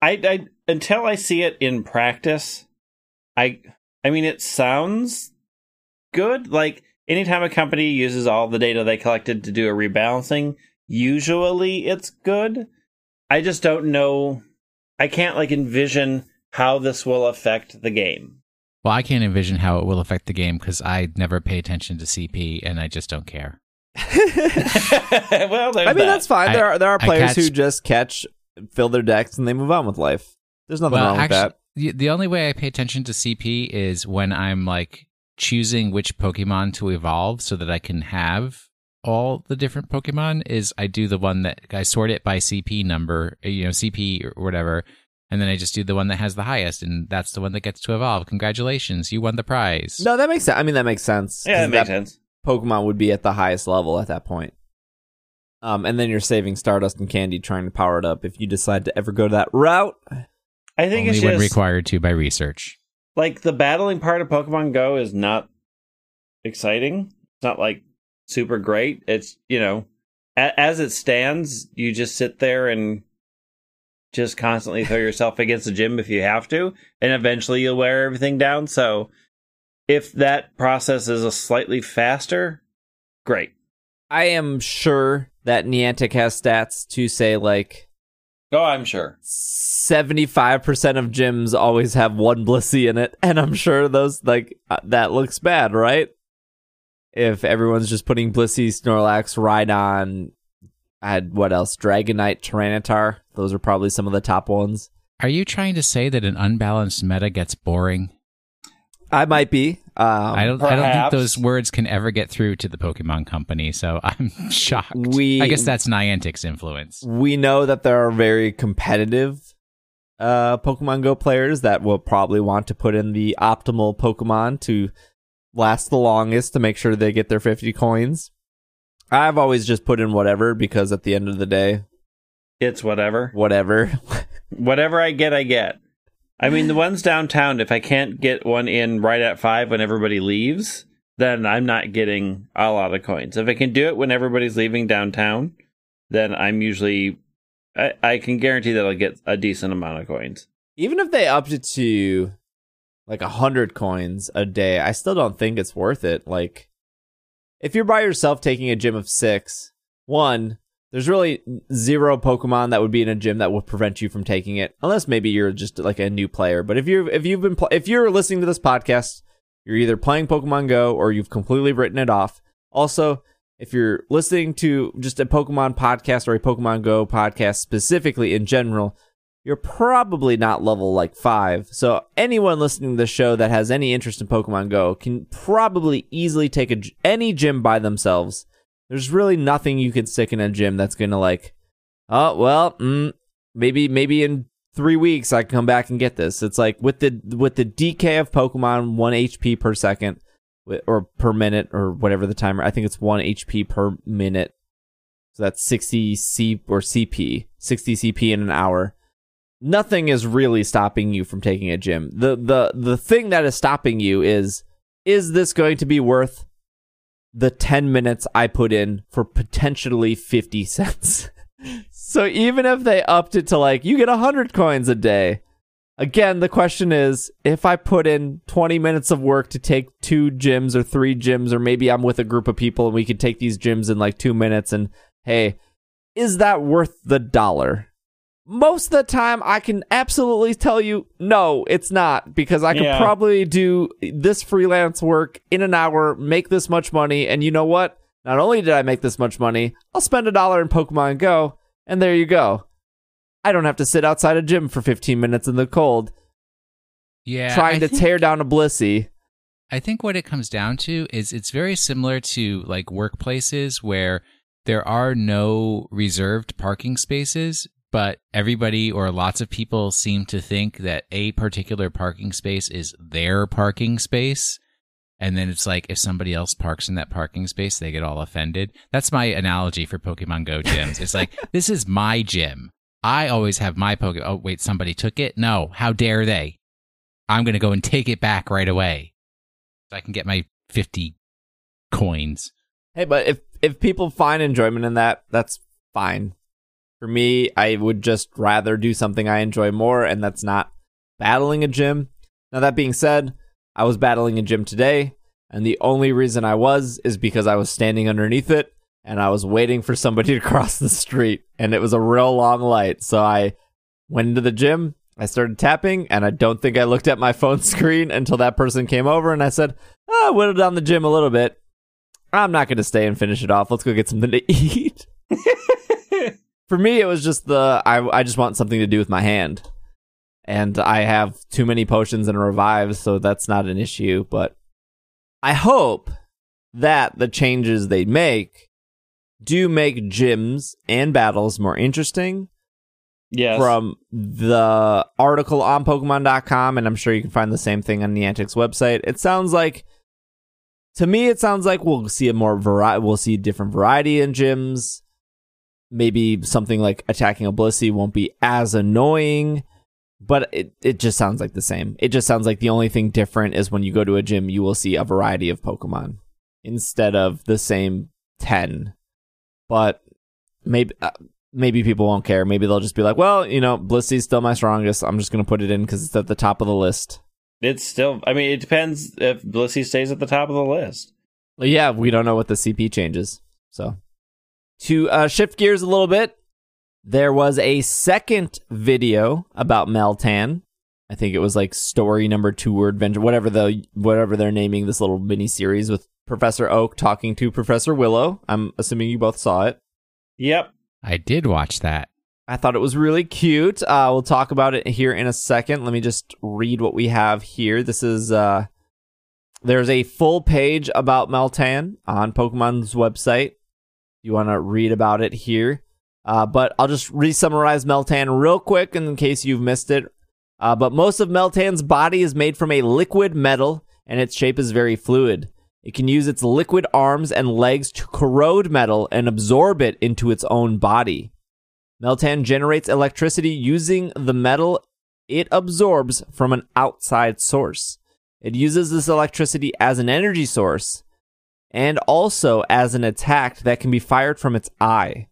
I, I, until I see it in practice, I, I mean, it sounds good. Like anytime a company uses all the data they collected to do a rebalancing, usually it's good. I just don't know. I can't like envision how this will affect the game. Well, I can't envision how it will affect the game because I never pay attention to CP and I just don't care. well, I mean that. that's fine. I- there are there are I players who just catch, fill their decks, and they move on with life. There's nothing wrong with that. the, the only way I pay attention to CP is when I'm like choosing which Pokemon to evolve so that I can have all the different Pokemon. Is I do the one that I sort it by CP number, you know, CP or whatever, and then I just do the one that has the highest, and that's the one that gets to evolve. Congratulations, you won the prize. No, that makes sense. I mean that makes sense. yeah, that 'cause makes sense. Pokemon would be at the highest level at that point. Um, and then you're saving Stardust and Candy trying to power it up if you decide to ever go that route. I think Only it's when just required to by research. like the battling part of Pokemon Go is not exciting. It's not like super great. It's you know, a- as it stands, you just sit there and just constantly throw yourself against the gym if you have to, and eventually you'll wear everything down. So, if that process is a slightly faster, great. I am sure that Niantic has stats to say like Oh, I'm sure. 75% of gyms always have one Blissey in it. And I'm sure those, like, uh, that looks bad, right? If everyone's just putting Blissey, Snorlax, Rhydon, add what else? Dragonite, Tyranitar. Those are probably some of the top ones. Are you trying to say that an unbalanced meta gets boring? I might be. Um, I don't. I don't think those words can ever get through to the Pokemon Company. So I'm shocked. We- I guess that's Niantic's influence. we know that there are very competitive uh, Pokemon Go players that will probably want to put in the optimal Pokemon to last the longest to make sure they get their 50 coins. I've always just put in whatever because at the end of the day, It's whatever. whatever. Whatever I get, I get. I mean, the ones downtown, if I can't get one in right at five when everybody leaves, then I'm not getting a lot of coins. If I can do it when everybody's leaving downtown, then I'm usually, I, I can guarantee that I'll get a decent amount of coins. Even if they upped it to like a hundred coins a day, I still don't think it's worth it. Like, if you're by yourself taking a gym of six, one, There's really zero Pokemon that would be in a gym that will prevent you from taking it, unless maybe you're just like a new player. But if you're if you've been pl- if you're listening to this podcast, you're either playing Pokemon Go or you've completely written it off. Also, if you're listening to just a Pokemon podcast or a Pokemon Go podcast specifically in general, you're probably not level like five. So anyone listening to the show that has any interest in Pokemon Go can probably easily take a, any gym by themselves. There's really nothing you can stick in a gym that's gonna like, oh well, mm, maybe maybe in three weeks I can come back and get this. It's like with the with the DK of Pokemon, one HP per second or per minute or whatever the timer. I think it's one HP per minute. So that's 60 C or CP, 60 CP in an hour. Nothing is really stopping you from taking a gym. The the the thing that is stopping you is is this going to be worth the 10 minutes I put in for potentially 50 cents? so even if they upped it to like you get 100 coins a day, again the question is if I put in 20 minutes of work to take two gyms or three gyms or maybe I'm with a group of people and we could take these gyms in like 2 minutes and hey, is that worth the dollar? Most of the time, I can absolutely tell you, no, it's not, because I could Yeah. probably do this freelance work in an hour, make this much money, and you know what? Not only did I make this much money, I'll spend a dollar in Pokemon Go, and there you go. I don't have to sit outside a gym for 15 minutes in the cold Yeah, trying I to think- tear down a Blissey. I think what it comes down to is it's very similar to like workplaces where there are no reserved parking spaces, but everybody or lots of people seem to think that a particular parking space is their parking space. And then it's like if somebody else parks in that parking space, they get all offended. That's my analogy for Pokemon Go gyms. It's like, this is my gym. I always have my Pokemon. Oh, wait, somebody took it? No. How dare they? I'm going to go and take it back right away so I can get my 50 coins. Hey, but if if people find enjoyment in that, that's fine. For me, I would just rather do something I enjoy more, and that's not battling a gym. Now that being said, I was battling a gym today, and the only reason I was is because I was standing underneath it and I was waiting for somebody to cross the street, and it was a real long light. So I went into the gym, I started tapping, and I don't think I looked at my phone screen until that person came over, and I said, "Oh, I whittled down the gym a little bit." I'm not going to stay and finish it off. Let's go get something to eat. For me, it was just the I I just want something to do with my hand, and I have too many potions and revives, so that's not an issue. But I hope that the changes they make do make gyms and battles more interesting Yes. from the article on Pokemon.com, and I'm sure you can find the same thing on Niantic's website. It sounds like, to me, it sounds like we'll see a more variety. We'll see different variety in gyms. Maybe something like attacking a Blissey won't be as annoying, but it it just sounds like the same. It just sounds like the only thing different is when you go to a gym, you will see a variety of Pokemon instead of the same ten. But maybe. Uh, maybe people won't care. Maybe they'll just be like, well, you know, Blissey's still my strongest. I'm just going to put it in because it's at the top of the list. It's still. I mean, it depends if Blissey stays at the top of the list. Yeah, we don't know what the CP changes. So, to uh, shift gears a little bit, there was a second video about Meltan. I think it was like story number two or adventure, whatever the whatever they're naming this little mini series with Professor Oak talking to Professor Willow. I'm assuming you both saw it. Yep. I did watch that. I thought it was really cute. Uh, we'll talk about it here in a second. Let me just read what we have here. This is uh, there's a full page about Meltan on Pokemon's website. You want to read about it here, uh, but I'll just re-summarize Meltan real quick in case you've missed it. Uh, but most of Meltan's body is made from a liquid metal, and its shape is very fluid. It can use its liquid arms and legs to corrode metal and absorb it into its own body. Meltan generates electricity using the metal it absorbs from an outside source. It uses this electricity as an energy source and also as an attack that can be fired from its eye.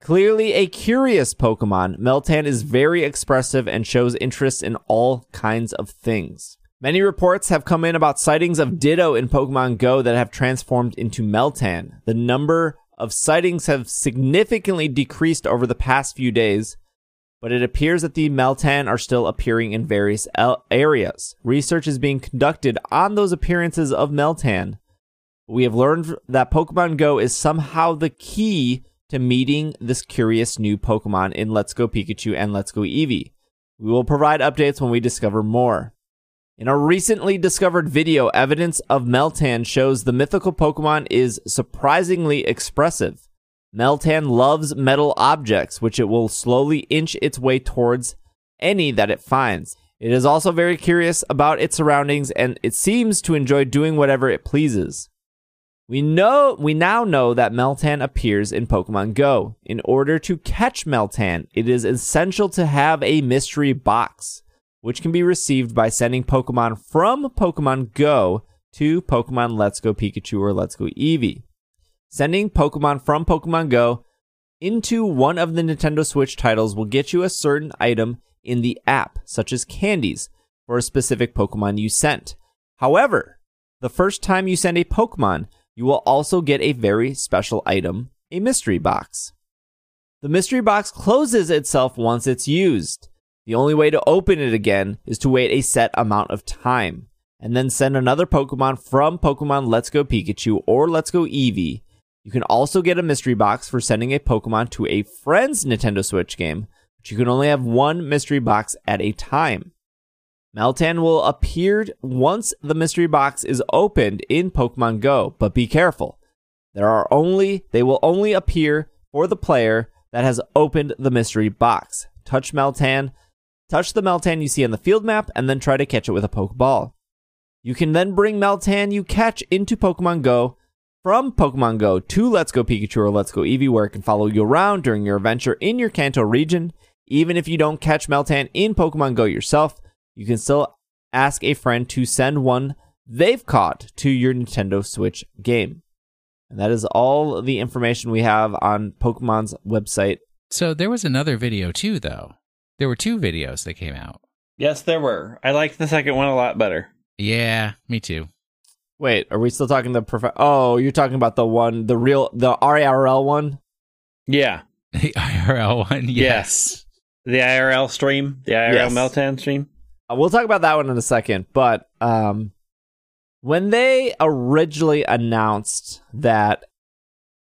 Clearly a curious Pokemon, Meltan is very expressive and shows interest in all kinds of things. Many reports have come in about sightings of Ditto in Pokemon Go that have transformed into Meltan. The number of sightings have significantly decreased over the past few days, but it appears that the Meltan are still appearing in various areas. Research is being conducted on those appearances of Meltan. We have learned that Pokemon Go is somehow the key to meeting this curious new Pokemon in Let's Go Pikachu and Let's Go Eevee. We will provide updates when we discover more. In a recently discovered video, evidence of Meltan shows the mythical Pokemon is surprisingly expressive. Meltan loves metal objects, which it will slowly inch its way towards any that it finds. It is also very curious about its surroundings and it seems to enjoy doing whatever it pleases. We know we now know that Meltan appears in Pokemon Go. In order to catch Meltan, it is essential to have a mystery box, which can be received by sending Pokemon from Pokemon Go to Pokemon Let's Go Pikachu or Let's Go Eevee. Sending Pokemon from Pokemon Go into one of the Nintendo Switch titles will get you a certain item in the app, such as candies, for a specific Pokemon you sent. However, the first time you send a Pokemon, you will also get a very special item, a mystery box. The mystery box closes itself once it's used. The only way to open it again is to wait a set amount of time, and then send another Pokemon from Pokemon Let's Go Pikachu or Let's Go Eevee. You can also get a mystery box for sending a Pokemon to a friend's Nintendo Switch game, but you can only have one mystery box at a time. Meltan will appear once the mystery box is opened in Pokemon Go, but be careful. There are only they will only appear for the player that has opened the mystery box. Touch Meltan, touch the Meltan you see on the field map and then try to catch it with a Pokeball. You can then bring Meltan you catch into Pokemon Go from Pokemon Go to Let's Go Pikachu or Let's Go Eevee where it can follow you around during your adventure in your Kanto region. Even if you don't catch Meltan in Pokemon Go yourself, you can still ask a friend to send one they've caught to your Nintendo Switch game. And that is all the information we have on Pokemon's website. So there was another video too, though. There were two videos that came out. Yes, there were. I liked the second one a lot better. Yeah, me too. Wait, are we still talking the prof- Oh, you're talking about the one, the real, the RARL one? Yeah. The IRL one, yes. The IRL stream, the IRL Yes. Meltan stream. Uh, We'll talk about that one in a second, but um, when they originally announced that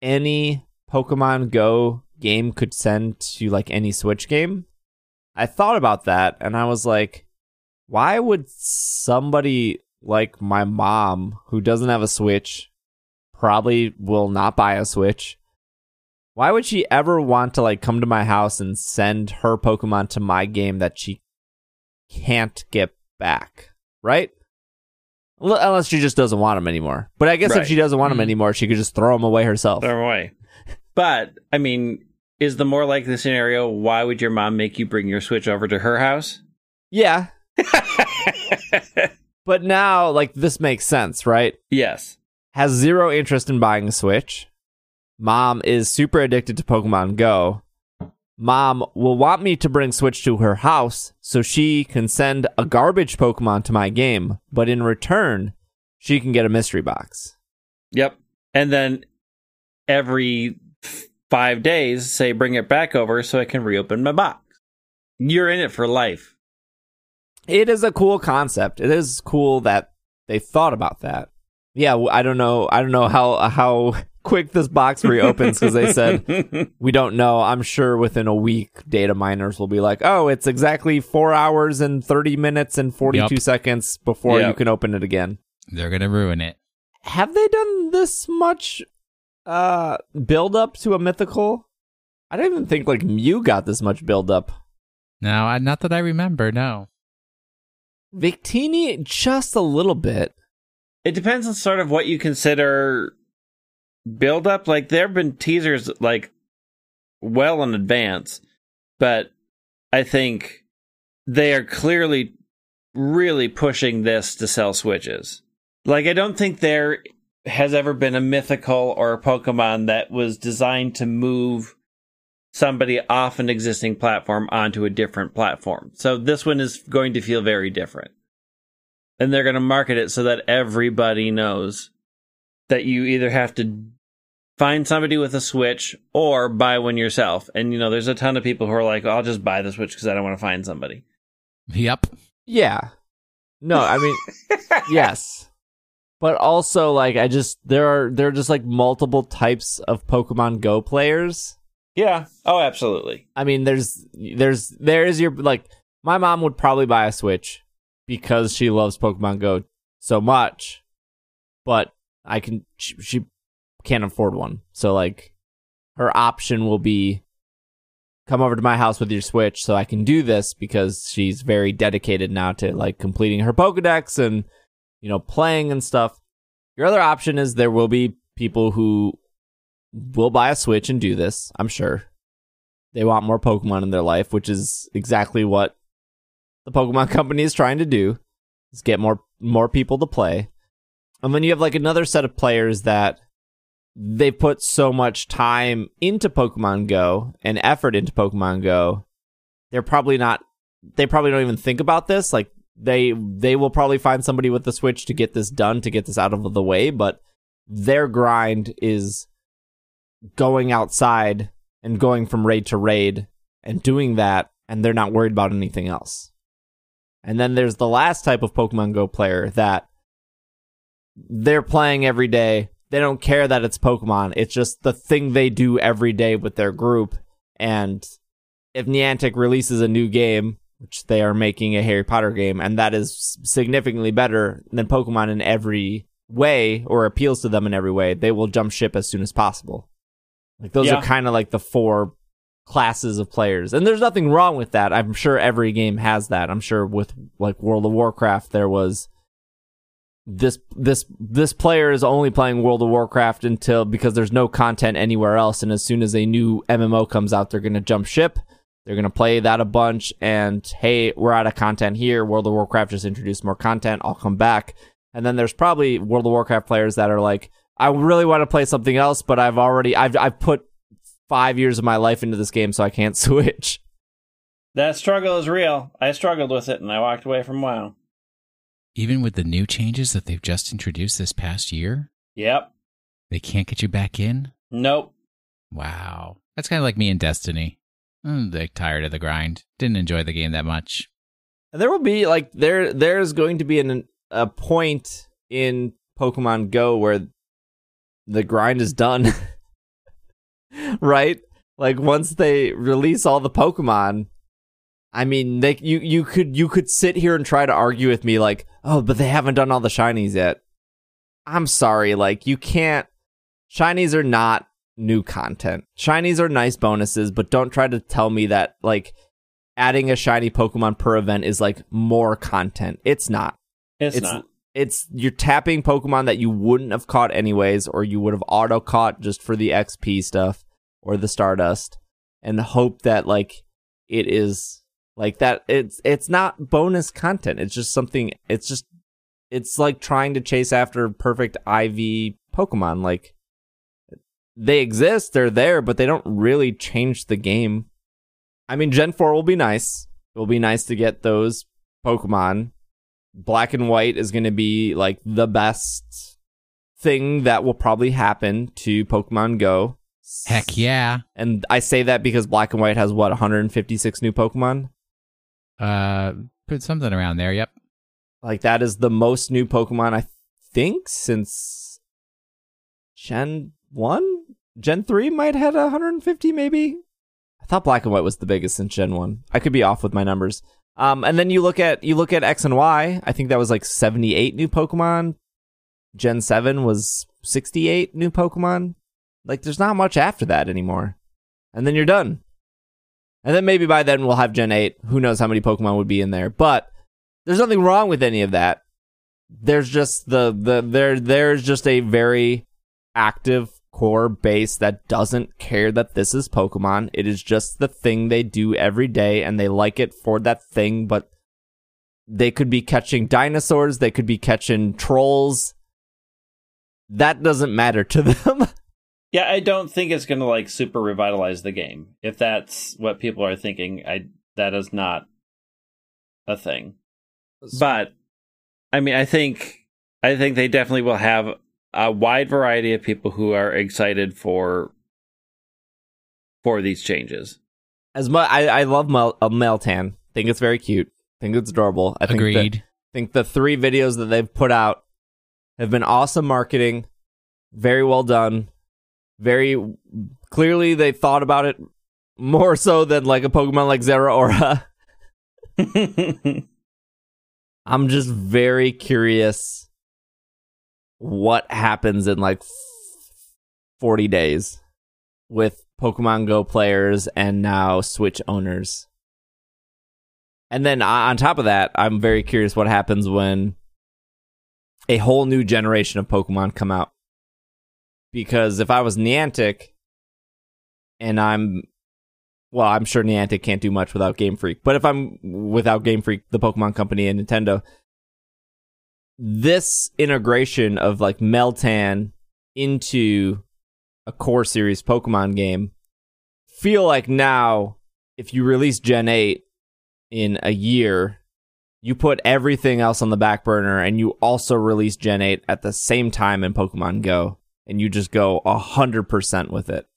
any Pokemon Go game could send to like any Switch game, I thought about that and I was like, why would somebody like my mom who doesn't have a Switch probably will not buy a Switch? Why would she ever want to like come to my house and send her Pokemon to my game that she can't get back, right? L- Unless she just doesn't want him anymore. But I guess if she doesn't want them Mhm. anymore, she could just throw him away herself. Throw him away. But, I mean, is the more likely scenario, why would your mom make you bring your Switch over to her house? Yeah, but now like this makes sense, right? yes. Has zero interest in buying a Switch. Mom is super addicted to Pokemon Go. Mom will want me to bring Switch to her house so she can send a garbage Pokemon to my game, but in return, she can get a mystery box. Yep. And then every five days, say, bring it back over so I can reopen my box. You're in it for life. it is a cool concept. It is cool that they thought about that. Yeah, I don't know. I don't know how how quick this box reopens because they said we don't know. I'm sure within a week, data miners will be like, "Oh, it's exactly four hours and thirty minutes and forty two Yup. seconds before you can open it again." They're gonna ruin it. Have they done this much uh build up to a mythical? I don't even think like Mew got this much build up. No, I, not that I remember. No. Victini just a little bit. it depends on sort of what you consider build up. Like, there have been teasers, like, well in advance, but I think they are clearly really pushing this to sell Switches. Like, I don't think there has ever been a mythical or a Pokemon that was designed to move somebody off an existing platform onto a different platform. So this one is going to feel very different. And they're going to market it so that everybody knows that you either have to find somebody with a Switch or buy one yourself. And you know, there's a ton of people who are like, "I'll just buy the Switch because I don't want to find somebody." Yep. Yeah. No, I mean, yes. But also, like, I just there are there are just like multiple types of Pokemon Go players. Yeah. Oh, absolutely. I mean, there's there's there is your like my mom would probably buy a Switch because she loves Pokemon Go so much, but I can she, she can't afford one. So like her option will be come over to my house with your Switch so I can do this because she's very dedicated now to like completing her Pokedex and you know playing and stuff. Your other option is there will be people who will buy a Switch and do this, I'm sure. They want more Pokemon in their life, which is exactly what the Pokemon company is trying to do. Is get more more people to play. And then you have like another set of players that they put so much time into Pokemon Go and effort into Pokemon Go. They're probably not they probably don't even think about this. Like they they will probably find somebody with the Switch to get this done, to get this out of the way, but their grind is going outside and going from raid to raid and doing that and they're not worried about anything else. And then there's the last type of Pokemon Go player that they're playing every day. They don't care that it's Pokemon. It's just the thing they do every day with their group. And if Niantic releases a new game, which they are making a Harry Potter game, and that is significantly better than Pokemon in every way or appeals to them in every way, they will jump ship as soon as possible. Like those Yeah. are kind of like the four classes of players. And there's nothing wrong with that. I'm sure every game has that. I'm sure with like World of Warcraft there was this this this player is only playing World of Warcraft until because there's no content anywhere else and as soon as a new MMO comes out they're going to jump ship. They're going to play that a bunch and hey, we're out of content here. World of Warcraft just introduced more content. I'll come back. And then there's probably World of Warcraft players that are like I really want to play something else, but I've already I've I've put 5 years of my life into this game so I can't switch. That struggle is real. I struggled with it and I walked away from WoW. Even with the new changes that they've just introduced this past year, Yep. they can't get you back in? Nope. Wow. That's kind of like me in Destiny. I'm like tired of the grind. Didn't enjoy the game that much. There will be like there there's going to be an a point in Pokemon Go where the grind is done. right? Like once they release all the Pokemon, I mean, they you you could you could sit here and try to argue with me like, "Oh, but they haven't done all the shinies yet." I'm sorry, like you can't shinies are not new content. Shinies are nice bonuses, but don't try to tell me that like adding a shiny Pokemon per event is like more content. It's not. It's, It's not. It's you're tapping Pokemon that you wouldn't have caught anyways, or you would have auto caught just for the XP stuff or the Stardust, and hope that like it is like that. It's it's not bonus content. It's just something. It's just it's like trying to chase after perfect IV Pokemon. Like they exist, they're there, but they don't really change the game. I mean, Gen 4 will be nice. It will be nice to get those Pokemon. Black and White is going to be like the best thing that will probably happen to Pokemon Go. Heck yeah. And I say that because Black and White has what 156 new Pokemon. Uh, put something around there. Yep. Like that is the most new Pokemon I think since Gen 1? Gen 3 might have had 150 maybe. I thought Black and White was the biggest since Gen 1. I could be off with my numbers. Um and then you look at you look at X and Y, I think that was like 78 new Pokemon. Gen 7 was 68 new Pokemon. Like there's not much after that anymore. And then you're done. And then maybe by then we'll have Gen 8. Who knows how many Pokemon would be in there. But there's nothing wrong with any of that. There's just the the there there's just a very active core base that doesn't care that this is Pokemon. It is just the thing they do every day and they like it for that thing, but they could be catching dinosaurs, they could be catching trolls. That doesn't matter to them. Yeah, I don't think it's going to like super revitalize the game. If that's what people are thinking, I that is not a thing. But I mean, I think I think they definitely will have a wide variety of people who are excited for for these changes. As much, I, I love Mel, uh, Meltan. Think it's very cute. Think it's adorable. I think that- Agreed. think the three videos that they've put out have been awesome marketing, very well done, very clearly they thought about it more so than like a Pokemon like Zeraora. I'm just very curious what happens in like 40 days with Pokemon Go players and now Switch owners. And then uh, on top of that, I'm very curious what happens when a whole new generation of Pokemon come out. Because if I was Niantic and I'm well, I'm sure Niantic can't do much without Game Freak, but if I'm without Game Freak, the Pokemon Company and Nintendo, this integration of like Meltan into a core series Pokemon game feel like now if you release Gen 8 in a year, you put everything else on the back burner and you also release Gen 8 at the same time in Pokemon Go and you just go 100% with it.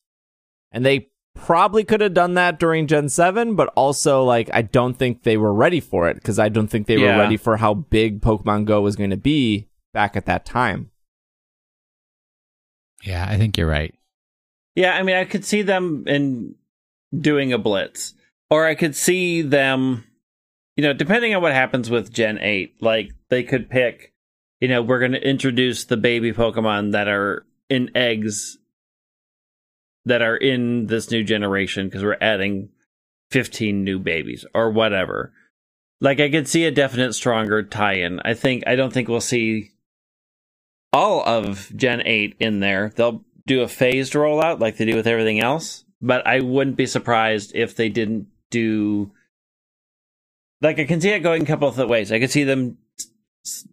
And they probably could have done that during Gen 7, but also like I don't think they were ready for it because I don't think they Yeah. were ready for how big Pokemon Go was going to be back at that time. Yeah, I think you're right. Yeah, I mean, I could see them in doing a blitz, or I could see them, you know, depending on what happens with Gen Eight, like they could pick, you know, we're going to introduce the baby Pokemon that are in eggs that are in this new generation because we're adding 15 new babies or whatever. Like I could see a definite stronger tie-in. I think I don't think we'll see all of Gen 8 in there. They'll do a phased rollout like they do with everything else, but I wouldn't be surprised if they didn't do like I can see it going a couple of ways. I could see them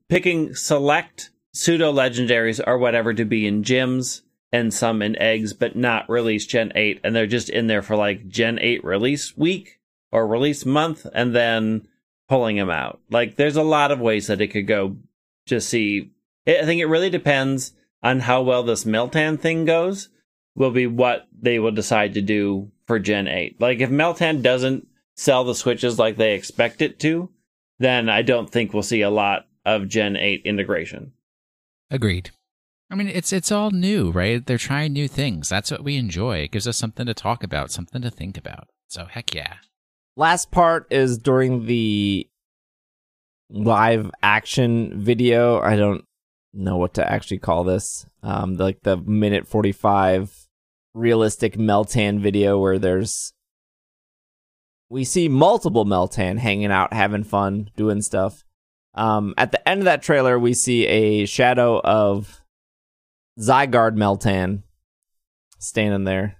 picking select pseudo legendaries or whatever to be in gyms and some in eggs, but not release Gen 8 and they're just in there for like Gen 8 release week or release month and then pulling them out. Like there's a lot of ways that it could go to see I think it really depends on how well this Meltan thing goes. Will be what they will decide to do for Gen 8. Like if Meltan doesn't sell the switches like they expect it to, then I don't think we'll see a lot of Gen 8 integration. Agreed. I mean, it's it's all new, right? They're trying new things. That's what we enjoy. It gives us something to talk about, something to think about. So heck yeah. last part is during the live action video. I don't know what to actually call this. Um, like the minute 45 realistic Meltan video where there's we see multiple Meltan hanging out, having fun, doing stuff. Um, at the end of that trailer, we see a shadow of Zygarde Meltan standing there.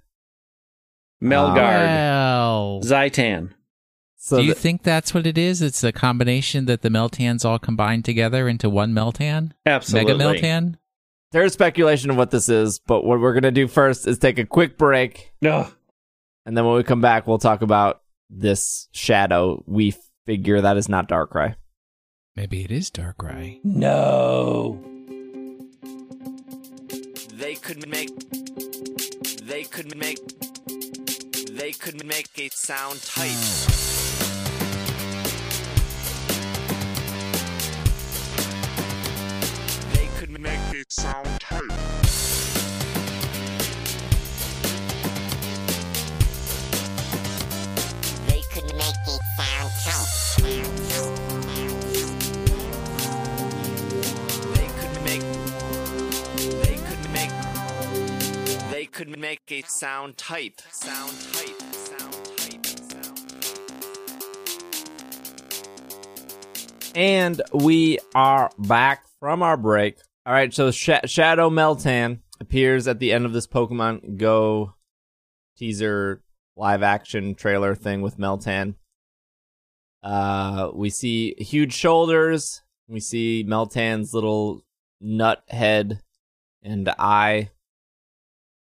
Melgard, Well, Zytan. So do you the- think that's what it is? It's a combination that the Meltans all combined together into one Meltan? Absolutely. Mega Meltan? there's speculation of what this is, but what we're gonna do first is take a quick break, No. and then when we come back, we'll talk about this shadow. We figure that is not Darkrai. Maybe it is Darkrai. No. They could make. They could make. They could make it sound tight. Make it sound tight. Sound. Sound. And we are back from our break. All right, so Sh- Shadow Meltan appears at the end of this Pokemon Go teaser live action trailer thing with Meltan. Uh, we see huge shoulders. We see Meltan's little nut head and eye,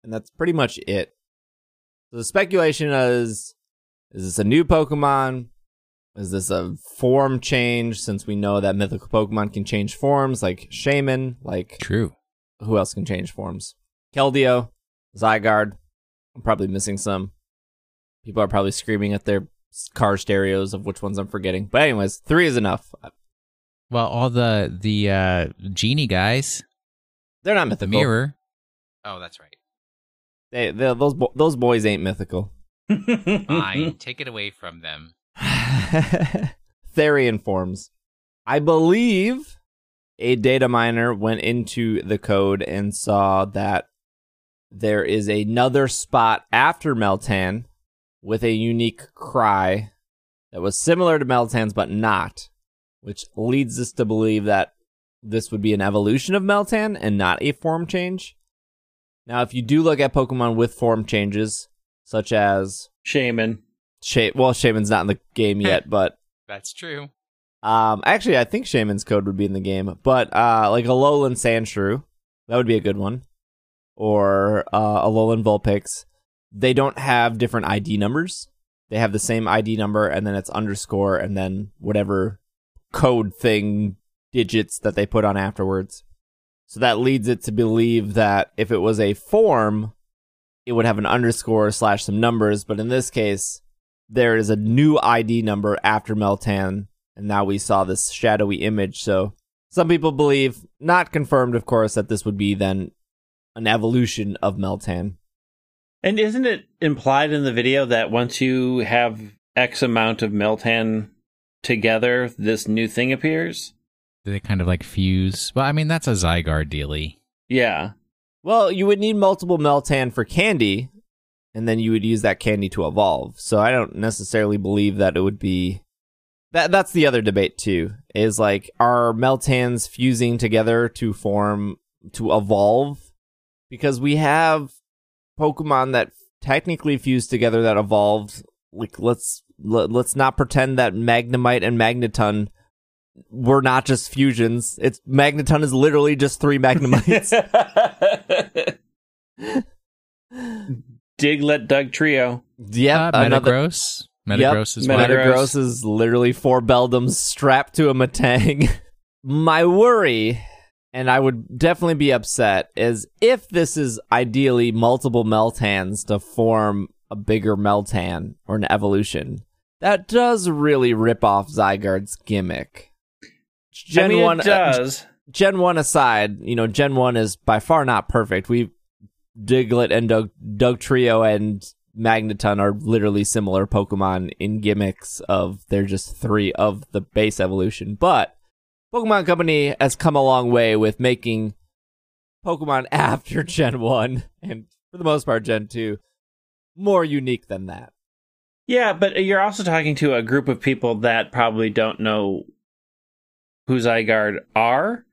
and that's pretty much it. So the speculation is: is this a new Pokemon? Is this a form change since we know that mythical Pokemon can change forms like Shaymin, like True. who else can change forms? Keldeo, Zygarde. I'm probably missing some. People are probably screaming at their car stereos of which ones I'm forgetting. But anyways, three is enough. Well, all the the uh, genie guys, They're not the mythical. mirror. Oh, that's right. They, those bo- those boys ain't mythical. Fine, take it away from them. Therian forms. I believe a data miner went into the code and saw that there is another spot after Meltan with a unique cry that was similar to Meltan's but not, which leads us to believe that this would be an evolution of Meltan and not a form change. Now, if you do look at Pokemon with form changes, such as Shaymin. Sha- well, Shaymin's not in the game yet, but That's true. um, actually, I think Shaymin's code would be in the game. But uh, like a Alolan Sandshrew, that would be a good one, or uh, Alolan Vulpix. They don't have different ID numbers. They have the same ID number, and then it's underscore, and then whatever code thing digits that they put on afterwards. So that leads it to believe that if it was a form, it would have an underscore slash some numbers. But in this case, there is a new ID number after Meltan, and now we saw this shadowy image. So some people believe, not confirmed, of course, that this would be then an evolution of Meltan. And isn't it implied in the video that once you have X amount of Meltan together, this new thing appears? They kind of like fuse? Well, I mean, that's a Zygarde dealy. Yeah. Well, you would need multiple Meltan for candy, and then you would use that candy to evolve. So I don't necessarily believe that it would be. That that's the other debate too. Is like are Meltans fusing together to form to evolve? Because we have Pokemon that technically fuse together that evolved. Like let's let, let's not pretend that Magnemite and Magneton were not just fusions. It's Magneton is literally just three Magnemites. Diglett Dugtrio. Yep, uh, another. Metagross. Yep, Metagross is. Metagross. Metagross is literally four Beldums strapped to a Metang. My worry, and I would definitely be upset, is if this is ideally multiple Meltans to form a bigger Meltan or an evolution, that does really rip off Zygarde's gimmick. Gen I mean, one, uh, it does. Gen 1 aside, you know, Gen 1 is by far not perfect. We Diglett and Doug, Dugtrio and Magneton are literally similar Pokemon in gimmicks of they're just three of the base evolution. But Pokemon Company has come a long way with making Pokemon after Gen 1 and for the most part Gen 2 more unique than that. Yeah, but you're also talking to a group of people that probably don't know who Zygarde are.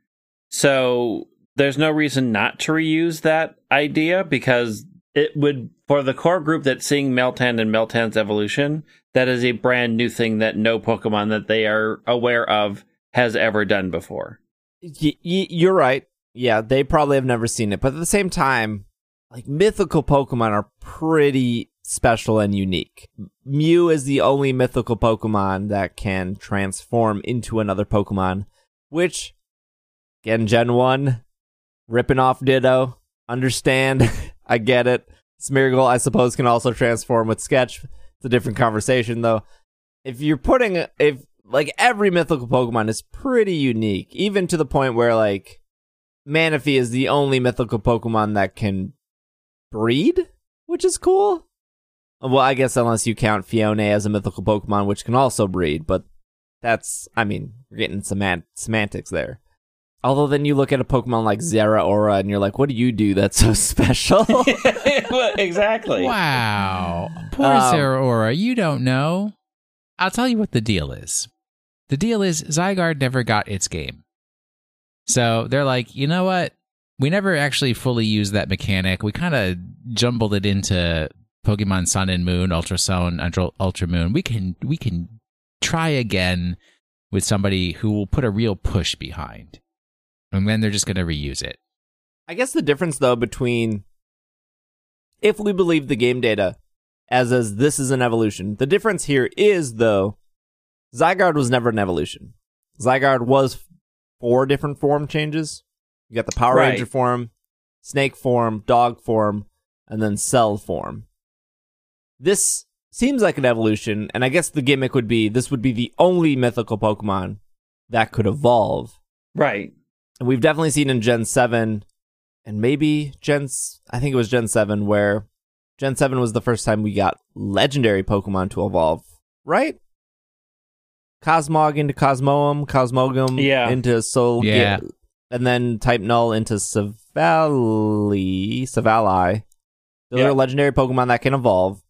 So there's no reason not to reuse that idea because it would, for the core group that's seeing Meltan and Meltan's evolution, that is a brand new thing that no Pokemon that they are aware of has ever done before. Y- y- you're right. Yeah, they probably have never seen it, but at the same time, like mythical Pokemon are pretty special and unique. Mew is the only mythical Pokemon that can transform into another Pokemon, which again, Gen 1, ripping off Ditto. Understand. I get it. Smeargle, I suppose, can also transform with Sketch. It's a different conversation though. If you're putting if like every mythical Pokemon is pretty unique, even to the point where like Manaphy is the only mythical Pokemon that can breed, which is cool. Well, I guess unless you count Phione as a mythical Pokemon, which can also breed, but that's, I mean, we're getting semant- semantics there. Although then you look at a Pokemon like Zeraora and you're like, what do you do that's so special? exactly. Wow. Poor Um, Zeraora, you don't know. I'll tell you what the deal is. The deal is Zygarde never got its game. So they're like, you know what? We never actually fully used that mechanic. We kind of jumbled it into Pokemon Sun and Moon, Ultra Sun, Ultra, Ultra Moon. We can we can try again with somebody who will put a real push behind. And then they're just going to reuse it. I guess the difference though between if we believe the game data as as this is an evolution, the difference here is though Zygarde was never an evolution. Zygarde was four different form changes. You got the Power Right. Ranger form, snake form, dog form, and then cell form. This seems like an evolution, and I guess the gimmick would be this would be the only mythical Pokemon that could evolve. Right. And we've definitely seen in Gen 7 and maybe Gen I think it was Gen 7 where Gen 7 was the first time we got legendary Pokemon to evolve, right? Cosmog into Cosmoem, Cosmogum Yeah. into Soul Yeah. and then Type Null into Savali, Savali. Those Yeah. are legendary Pokemon that can evolve.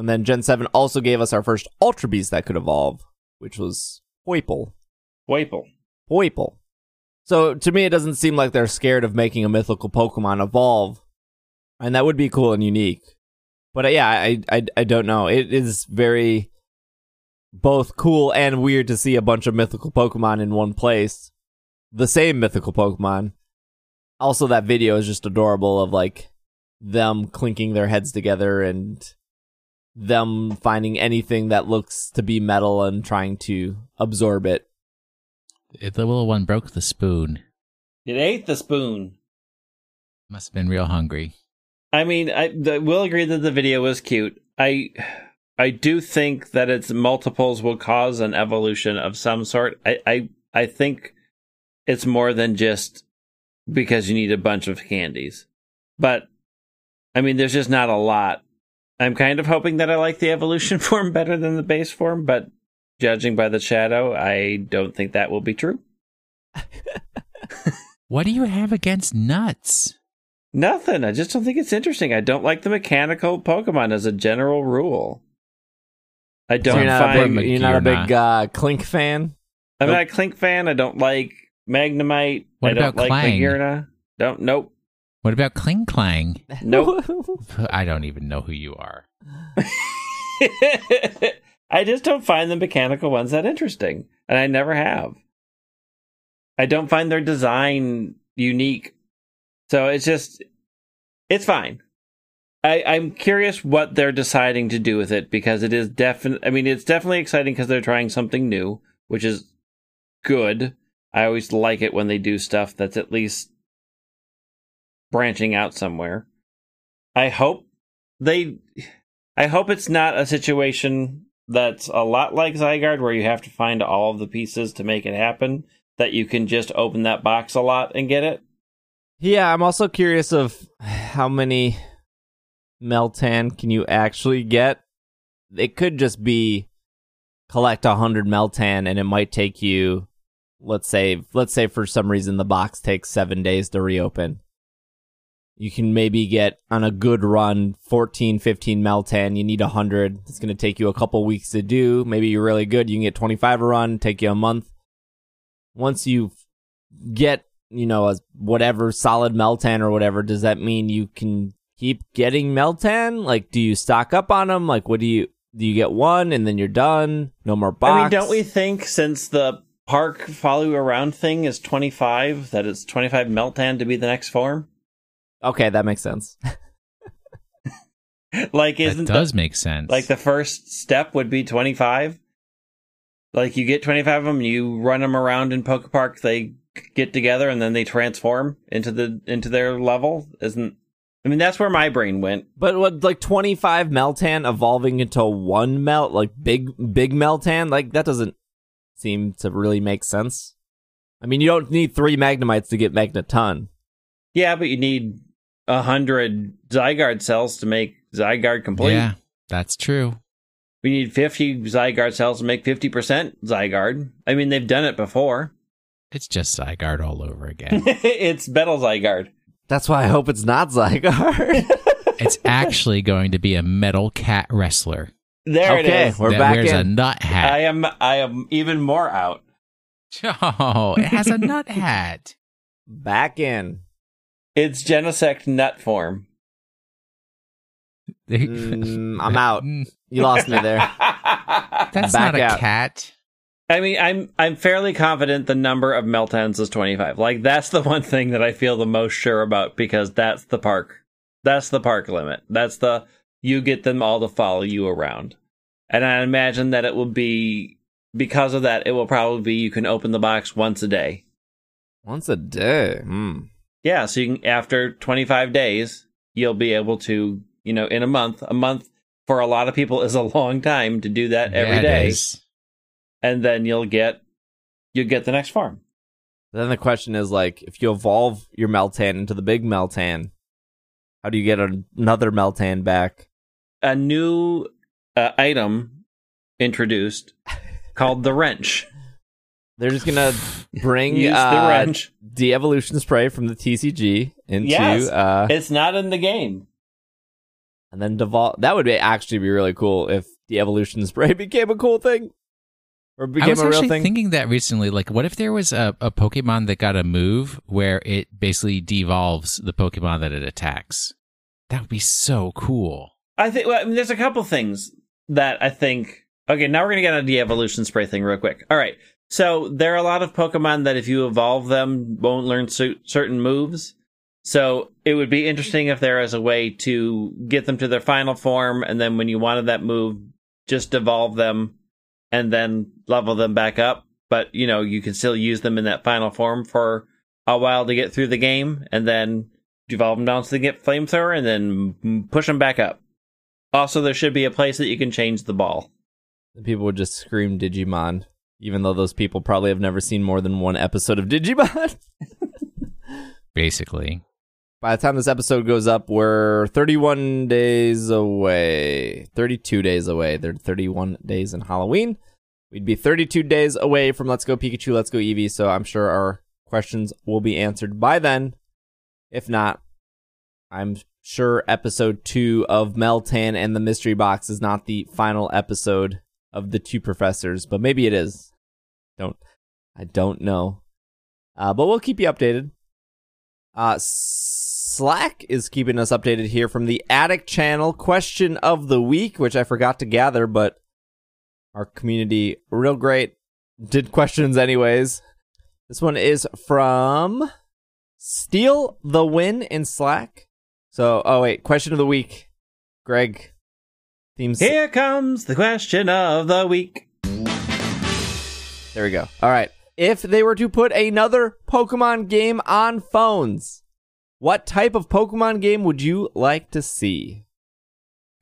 And then Gen 7 also gave us our first Ultra Beast that could evolve, which was Poipole. Wapel. Poipole. So to me, it doesn't seem like they're scared of making a mythical Pokemon evolve, and that would be cool and unique. But uh, yeah, I, I I don't know. It is very both cool and weird to see a bunch of mythical Pokemon in one place, the same mythical Pokemon. Also, that video is just adorable of like them clinking their heads together and them finding anything that looks to be metal and trying to absorb it. The little one broke the spoon. It ate the spoon. Must have been real hungry. I mean, I the, will agree that the video was cute. I I do think that its multiples will cause an evolution of some sort. I I, I think it's more than just because you need a bunch of candies. But I mean, there's just not a lot. I'm kind of hoping that I like the evolution form better than the base form, but judging by the shadow, I don't think that will be true. What do you have against nuts? Nothing. I just don't think it's interesting. I don't like the mechanical Pokemon as a general rule. I don't you're not a find. big, you're not a big uh, Klink fan. I'm not a Klink fan. I don't like Magnemite. What I don't about like Klang? Magearna. Don't. Nope. What about Klinklang? Nope. I don't even know who you are. I just don't find the mechanical ones that interesting, and I never have. I don't find their design unique, so it's just it's fine. I, I'm curious what they're deciding to do with it because it is definitely. I mean, it's definitely exciting because they're trying something new, which is good. I always like it when they do stuff that's at least branching out somewhere. I hope they I hope it's not a situation that's a lot like Zygarde where you have to find all of the pieces to make it happen, that you can just open that box a lot and get it. yeah, I'm also curious of how many Meltan can you actually get. It could just be collect a hundred Meltan, and it might take you, let's say, let's say for some reason the box takes seven days to reopen. You can maybe get on a good run 14, 15 Meltan. You need 100. It's going to take you a couple weeks to do. Maybe you're really good. You can get 25 a run, take you a month. Once you get, you know, a whatever solid Meltan or whatever, does that mean you can keep getting Meltan? Like, do you stock up on them? Like, what do you, do you get one and then you're done? No more box? I mean, don't we think since the park follow you around thing is 25, that it's 25 Meltan to be the next form? Okay, that makes sense. like, isn't that the- does make sense. Like the first step would be 25. Like you get 25 of them, you run them around in Poke Park, they get together and then they transform into the into their level. Isn't I mean that's where my brain went. But what, like 25 Meltan evolving into one melt, like big, big Meltan? Like, that doesn't seem to really make sense. I mean, you don't need three Magnemites to get Magneton. Yeah, but you need a hundred Zygarde cells to make Zygarde complete. yeah, that's true. We need 50 Zygarde cells to make 50% Zygarde. I mean, they've done it before. It's just Zygarde all over again. it's Metal Zygarde. That's why I hope it's not Zygarde. it's actually going to be a metal cat wrestler There okay, it is. we're that back wears a in. nut I am I am even more out. Oh, it has a nut hat. Back in. It's Genesect nut form. Mm, I'm out. You lost me there. That's Back not a out. cat. I mean, I'm I'm fairly confident the number of meltdowns is 25. Like that's the one thing that I feel the most sure about because that's the park. That's the park limit. That's the you get them all to follow you around. And I imagine that it will be because of that it will probably be you can open the box once a day. Once a day. Hmm. Yeah, so you can after 25 days, you'll be able to, you know, in a month, a month for a lot of people is a long time to do that every Yeah, day, and then you'll get you'll get the next farm. Then the question is like, if you evolve your Meltan into the big Meltan, how do you get another Meltan back? A new uh, item introduced called the wrench. They're just gonna bring Use the uh, wrench. de-evolution spray from the TCG into Yes. uh, It's not in the game. and then devolve. That would be actually be really cool if de-evolution spray became a cool thing or I became was a real actually thing. thinking that recently. Like, what if there was a, a Pokemon that got a move where it basically devolves the Pokemon that it attacks? That would be so cool. I think well, I mean, there's a couple things that I think. Okay, now we're gonna get on the evolution spray thing real quick. All right, so there are a lot of Pokemon that if you evolve them, won't learn cer- certain moves. So it would be interesting if there is a way to get them to their final form, and then when you wanted that move, just evolve them, and then level them back up. But you know, you can still use them in that final form for a while to get through the game, and then devolve them down so they get flamethrower, and then push them back up. Also, there should be a place that you can change the ball. People would just scream Digimon, even though those people probably have never seen more than one episode of Digimon. Basically, By the time this episode goes up, we're 31 days away. 32 days away. They're 31 days in Halloween. We'd be 32 days away from Let's Go Pikachu, Let's Go Eevee, so I'm sure our questions will be answered by then. If not, I'm sure episode 2 of Meltan and the Mystery Box is not the final episode of the two professors, but maybe it is. Don't I don't know. Uh, but we'll keep you updated. Uh, Slack is keeping us updated here from the Attic channel. Question of the week, which I forgot to gather, but our community real great did questions anyways. This one is from Steal the Win in Slack. So, oh wait, question of the week. Greg, themes. Here comes the question of the week. There we go. All right. If they were to put another Pokemon game on phones, what type of Pokemon game would you like to see?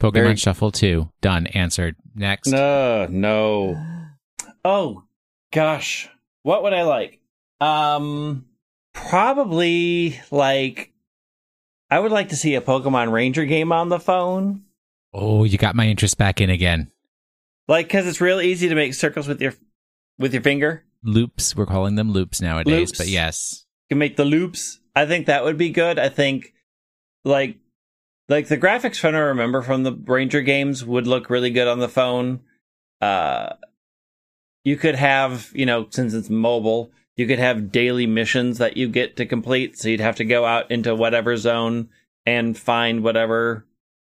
Pokemon Very- Shuffle 2. Done. Answered. Next. No, no. Oh gosh, what would I like? Um, probably like I would like to see a Pokemon Ranger game on the phone. Oh, you got my interest back in again. Like, because it's real easy to make circles with your with your finger. Loops. We're calling them loops nowadays, Loops. but yes. You can make the loops. I think that would be good. I think like like the graphics from I remember from the Ranger games would look really good on the phone. Uh you could have, you know, since it's mobile, you could have daily missions that you get to complete. So you'd have to go out into whatever zone and find whatever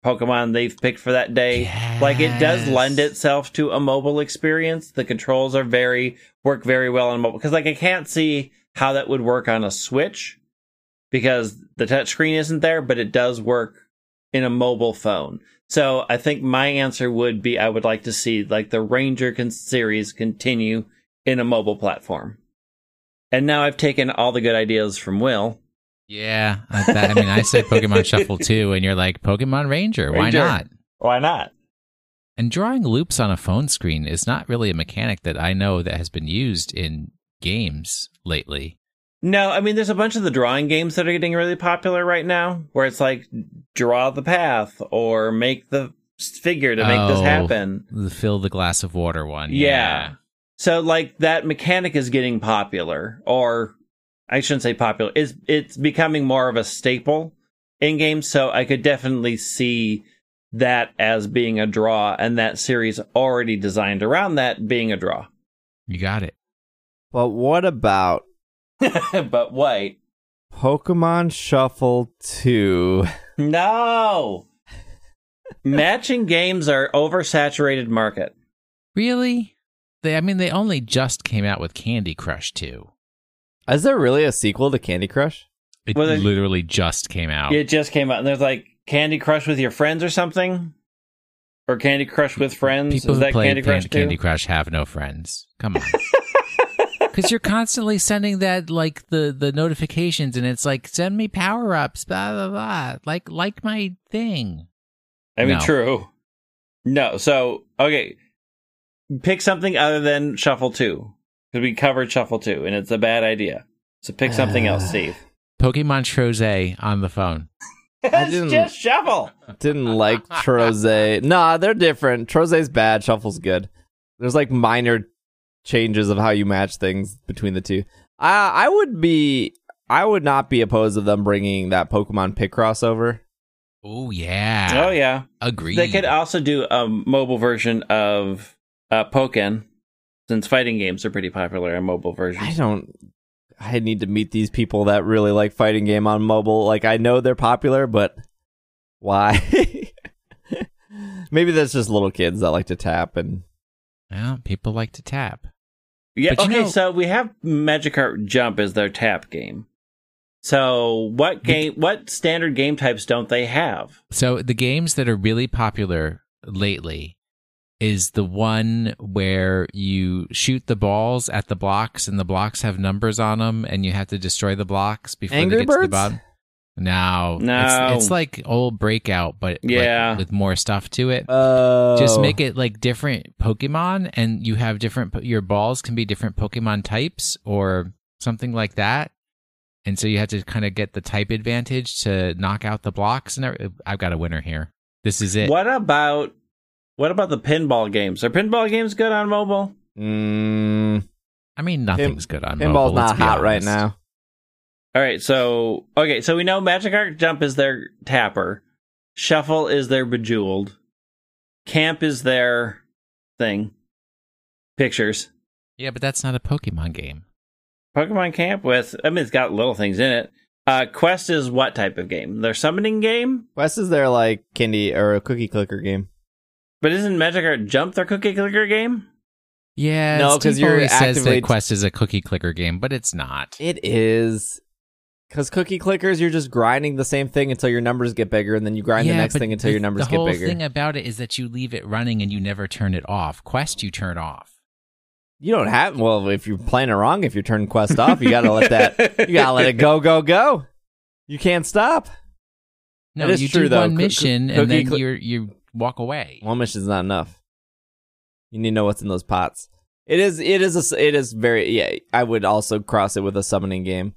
Pokemon they've picked for that day. Like it does lend itself to a mobile experience. The controls are very work very well on mobile because like I can't see how that would work on a Switch because the touchscreen isn't there, but it does work in a mobile phone. So I think my answer would be I would like to see like the Ranger con- series continue in a mobile platform. And now I've taken all the good ideas from Will. Yeah. I, that, I mean, I said Pokemon Shuffle 2, and you're like, Pokemon Ranger. Why Ranger. not? Why not? And drawing loops on a phone screen is not really a mechanic that I know that has been used in games lately. No, I mean, there's a bunch of the drawing games that are getting really popular right now, where it's like draw the path or make the figure to make this Oh, happen. The fill the glass of water one. Yeah. So like that mechanic is getting popular, or I shouldn't say popular. Is it's becoming more of a staple in games. So I could definitely see that as being a draw, and that series already designed around that being a draw. You got it. But what about but wait, Pokemon Shuffle 2? no. Matching games are oversaturated market. Really? They, I mean, they only just came out with Candy Crush 2. Is there really a sequel to Candy Crush? It Well, literally just came out. It just came out, and there's like Candy Crush with your friends or something, or Candy Crush with friends. People is who that play Candy Crush Candy. Candy Crush have no friends. Come on. Because you're constantly sending that like the the notifications, and it's like send me power ups, blah blah blah. Like like my thing. I mean, No. true. No, so okay, pick something other than Shuffle Two because we covered Shuffle Two, and it's a bad idea. So pick something else, Steve. Pokemon Trozei on the phone. It's didn't- just Shuffle. Didn't like Trozei. Nah, they're different. Trozei's bad. Shuffle's good. There's like minor changes of how you match things between the two. I I would be. I would not be opposed of them bringing that Pokemon Pick crossover. Oh yeah. Oh yeah, Agreed. they could also do a mobile version of uh, Pokken, since fighting games are pretty popular on mobile versions. I don't. I need to meet these people that really like fighting game on mobile. Like I know they're popular, but why? Maybe that's just little kids that like to tap and Well, people like to tap. Yeah. But you okay, know- so we have Magikarp Jump as their tap game. So what game? What standard game types don't they have? So the games that are really popular lately is the one where you shoot the balls at the blocks and the blocks have numbers on them and you have to destroy the blocks before Angry they get to the Birds? bottom. No, No. It's, it's like old Breakout, but like, Yeah. with more stuff to it. uh, Just make it like different Pokemon, and you have different. Your balls can be different Pokemon types or something like that. And so you have to kind of get the type advantage to knock out the blocks. And I've got a winner here. This is it. What about what about the pinball games? Are pinball games good on mobile? Mm, I mean, nothing's good on pinball's mobile, let's not hot right now. All right, so okay, so we know Magikarp Jump is their tapper, Shuffle is their Bejeweled, Camp is their thing, pictures. Yeah, but that's not a Pokemon game. Pokemon Camp with I mean it's got little things in it. Uh, Quest is what type of game? Their summoning game, Quest is their like candy or a cookie clicker game. But isn't Magikarp Jump their cookie clicker game? Yeah, no, because you're always says that Quest is a cookie clicker game, but it's not. It is. Because cookie clickers, you're just grinding the same thing until your numbers get bigger, and then you grind the next thing until the- your numbers get bigger. the whole thing about it is that you leave it running and you never turn it off. Quest, you turn off. You don't have well if you're playing it wrong. If you're turning quest off, you gotta let that. You gotta let it go, go, go. You can't stop. No, you true, do though. one Coo- mission coo- and then cookie cl- you you walk away. One mission's not enough. You need to know what's in those pots. It is. It is. A, s- it is very. Yeah, I would also cross it with a summoning game.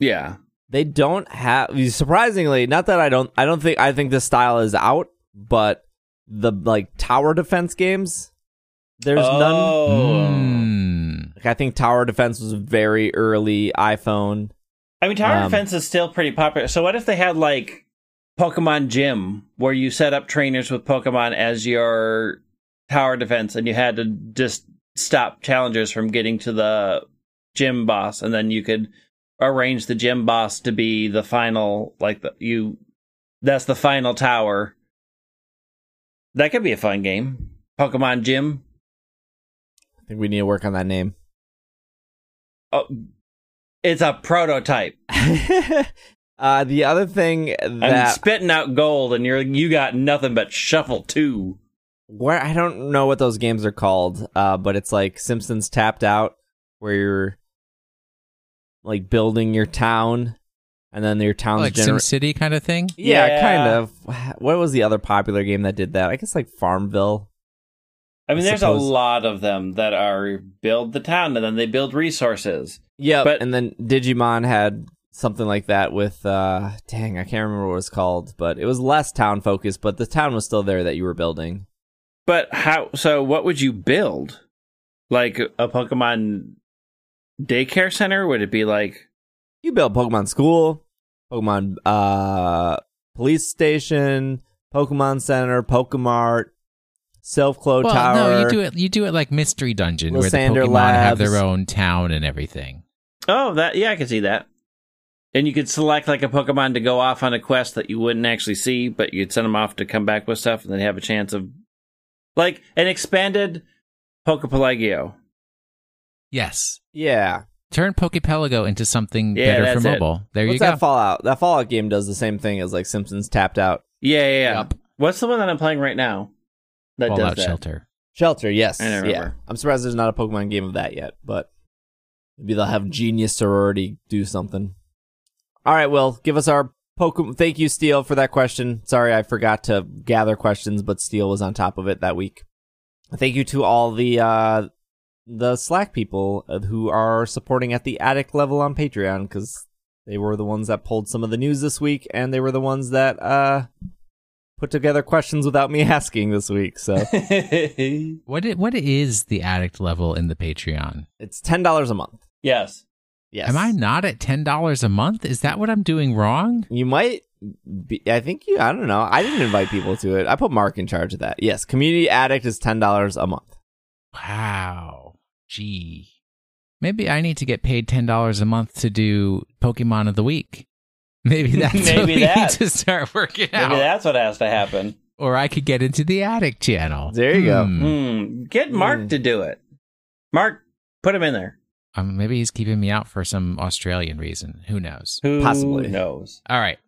Yeah. They don't have surprisingly. Not that I don't. I don't think. I think this style is out, but the like tower defense games. There's none. Oh. Mm. Like, I think tower defense was very early iPhone. I mean, tower Um, defense is still pretty popular. So what if they had like Pokemon Gym, where you set up trainers with Pokemon as your tower defense, and you had to just stop challengers from getting to the gym boss, and then you could arrange the gym boss to be the final, like the, you. That's the final tower. That could be a fun game. Pokemon Gym. I think we need to work on that name. Oh, it's a prototype. uh, the other thing I'm that spitting out gold, and you're you got nothing but shuffle two. where I don't know what those games are called, uh, but it's like Simpsons Tapped Out, where you're like building your town, and then your town's Like gener- SimCity kind of thing. Yeah, Yeah. kind of. What was the other popular game that did that? I guess like Farmville. I mean, I there's suppose- a lot of them that are build the town and then they build resources. Yeah, But- and then Digimon had something like that with uh dang, I can't remember what it was called, but it was less town focused, but the town was still there that you were building. But how? So, what would you build? Like a Pokemon daycare center? Would it be like? You build Pokemon School, Pokemon uh police station, Pokemon Center, Pokemart, Self Clo Well, Tower. no, you do it. You do it like Mystery Dungeon, where the Lysander Pokemon have their own town and everything. Oh, that yeah, I can see that. And you could select like a Pokemon to go off on a quest that you wouldn't actually see, but you'd send them off to come back with stuff, and then have a chance of like an expanded Pokepelago. Yes, Yeah. turn Pokepelago into something Yeah, better that's for it. mobile. There What's you go. that Fallout? That Fallout game does the same thing as like Simpsons Tapped Out. Yeah, yeah, yeah. Yup. What's the one that I'm playing right now? That Fallout does that? Shelter. Shelter, yes. I don't yeah. I'm surprised there's not a Pokemon game of that yet, but Maybe they'll have Genius Sonority do something. All right, Will, give us our Pokemon. Thank you, Steel, for that question. Sorry, I forgot to gather questions, but Steel was on top of it that week. Thank you to all the uh, the Slack people uh, who are supporting at the addict level on Patreon because they were the ones that pulled some of the news this week, and they were the ones that uh, put together questions without me asking this week. So What i- what is the addict level in the Patreon? it's ten dollars a month. yes. Yes. Am I not at ten dollars a month? Is that what I'm doing wrong? You might be, I think you, I don't know. I didn't invite people to it. I put Mark in charge of that. Yes. Community Addict is $10 a month. Wow. Gee. Maybe I need to get paid ten dollars a month to do Pokemon of the week. Maybe that's what Maybe we that. need to start working Maybe out. that's what has to happen. Or I could get into the addict channel. There you go. Hmm. Hmm. Get Mark Hmm. to do it. Mark, put him in there. Um, maybe he's keeping me out for some Australian reason. Who knows? Who Possibly. knows? All right.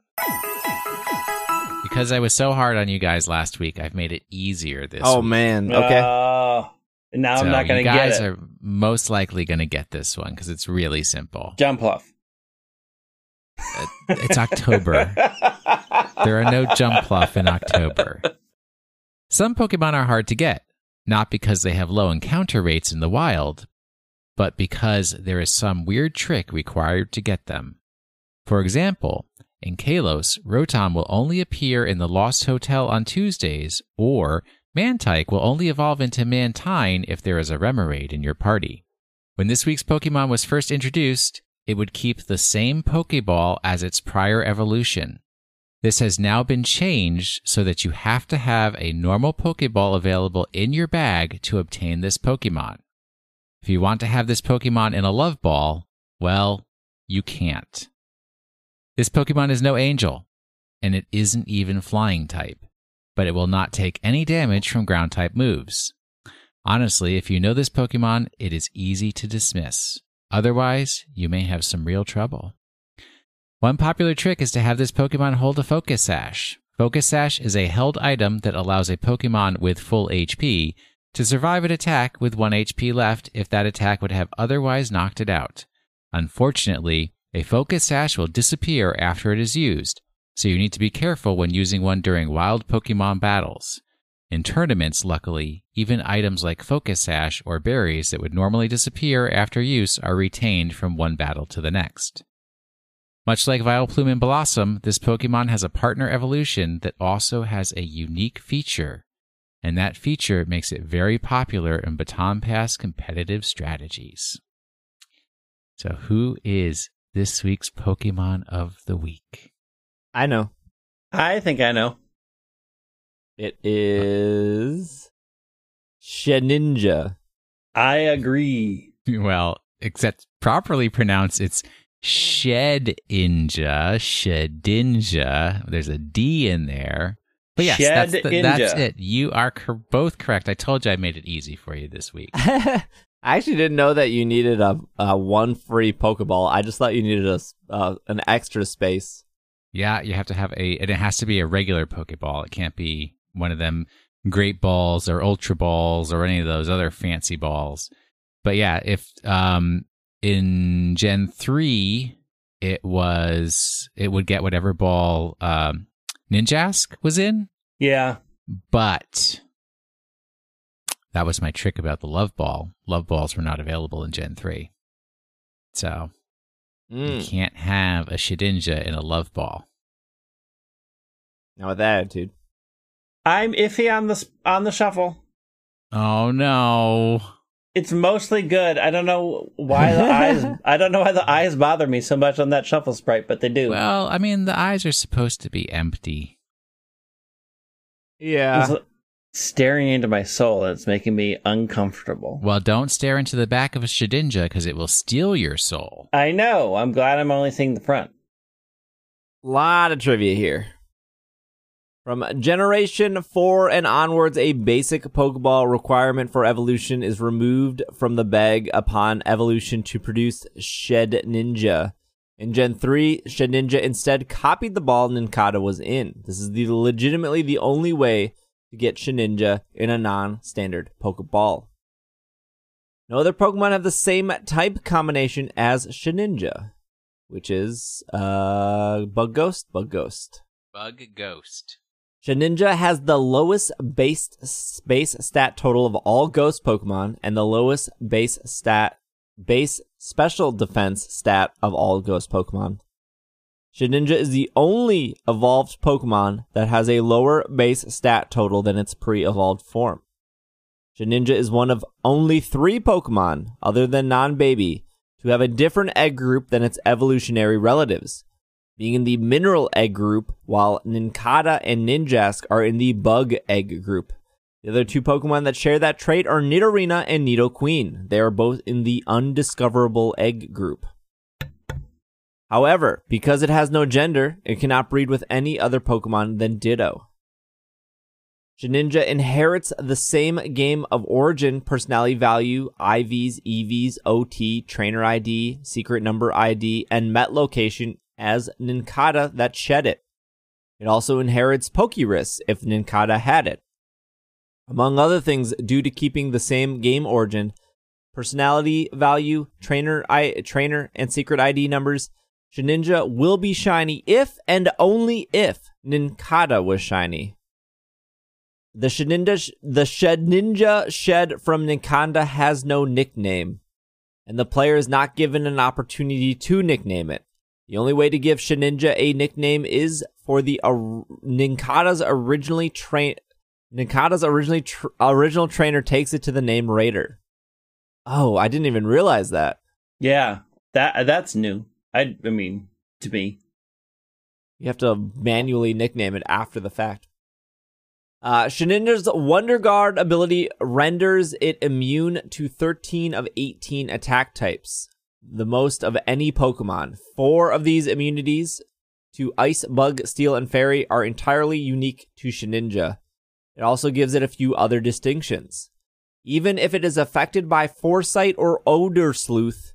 Because I was so hard on you guys last week, I've made it easier this Oh, week. man. Okay. Uh, now So I'm not going to get it. You guys it. are most likely going to get this one because it's really simple. Jump off. It's October. there are no Jumpluff in October. Some Pokemon are hard to get, not because they have low encounter rates in the wild, but because there is some weird trick required to get them. For example, in Kalos, Rotom will only appear in the Lost Hotel on Tuesdays, or Mantyke will only evolve into Mantine if there is a Remoraid in your party. When this week's Pokemon was first introduced, it would keep the same Pokeball as its prior evolution. This has now been changed so that you have to have a normal Pokeball available in your bag to obtain this Pokemon. If you want to have this Pokemon in a Love Ball, well, you can't. This Pokemon is no Angel, and it isn't even Flying type, but it will not take any damage from Ground type moves. Honestly, if you know this Pokemon, it is easy to dismiss. Otherwise, you may have some real trouble. One popular trick is to have this Pokemon hold a Focus Sash. Focus Sash is a held item that allows a Pokemon with full HP to survive an attack with 1 HP left if that attack would have otherwise knocked it out. Unfortunately, a Focus Sash will disappear after it is used, so you need to be careful when using one during wild Pokemon battles. In tournaments, luckily, even items like Focus Sash or berries that would normally disappear after use are retained from one battle to the next. Much like Vileplume and Bellossom, this Pokemon has a partner evolution that also has a unique feature, and that feature makes it very popular in Baton Pass competitive strategies. So, who is this week's Pokemon of the week? I know. I think I know. It is Sheninja. I agree. Well, except properly pronounced, it's Shedinja, Shedinja. There's a D in there. But yes, that's, the, that's it. You are cor- both correct. I told you I made it easy for you this week. I actually didn't know that you needed a, a one free Pokeball. I just thought you needed a s- uh, an extra space. Yeah, you have to have a, and it has to be a regular Pokeball. It can't be one of them Great Balls or Ultra Balls or any of those other fancy balls. But yeah, if um in Gen three, it was it would get whatever ball um, Ninjask was in, Yeah. but that was my trick about the Love Ball. Love Balls were not available in Gen three, so you Mm. can't have a Shedinja in a Love Ball. Now with that attitude. I'm iffy on the on the shuffle. Oh no! It's mostly good. I don't know why the eyes. I don't know why the eyes bother me so much on that shuffle sprite, but they do. Well, I mean, the eyes are supposed to be empty. Yeah. It's staring into my soul. and It's making me uncomfortable. Well, don't stare into the back of a Shedinja because it will steal your soul. I know. I'm glad I'm only seeing the front. lot of trivia here. From Generation 4 and onwards, a basic Pokeball requirement for evolution is removed from the bag upon evolution to produce Shedinja. In Gen 3, Shedinja instead copied the ball Nincada was in. This is the legitimately the only way to get Shedinja in a non-standard Pokeball. No other Pokemon have the same type combination as Shedinja, which is uh Bug Ghost, Bug Ghost. Bug Ghost. Shedinja has the lowest base base stat total of all Ghost Pokemon and the lowest base stat base special defense stat of all Ghost Pokemon. Shedinja is the only evolved Pokemon that has a lower base stat total than its pre-evolved form. Shedinja is one of only three Pokemon, other than non-baby, to have a different egg group than its evolutionary relatives, being in the mineral egg group, while Nincada and Ninjask are in the bug egg group. The other two Pokemon that share that trait are Nidorina and Nidoqueen. They are both in the undiscoverable egg group. However, because it has no gender, it cannot breed with any other Pokemon than Ditto. Shedinja inherits the same game of origin personality value, IVs, EVs, OT, trainer ID, secret number ID, and met location as Nincada that shed it. It also inherits Pokerus if Nincada had it. Among other things, due to keeping the same game origin, personality value, trainer I, trainer, and secret ID numbers, Shedinja will be shiny if and only if Nincada was shiny. The Shedinja, the Shedinja shed from Nincada has no nickname, and the player is not given an opportunity to nickname it. The only way to give Shedinja a nickname is for the or- Nincada's originally train Nincada's originally tr- original trainer takes it to the Name Rater. Oh, I didn't even realize that. Yeah, that that's new. I I mean, to me. You have to manually nickname it after the fact. Uh, Wonder Guard ability renders it immune to 13 of 18 attack types, the most of any Pokemon. Four of these immunities to Ice, Bug, Steel, and Fairy are entirely unique to Shedinja. It also gives it a few other distinctions. Even if it is affected by Foresight or Odor Sleuth,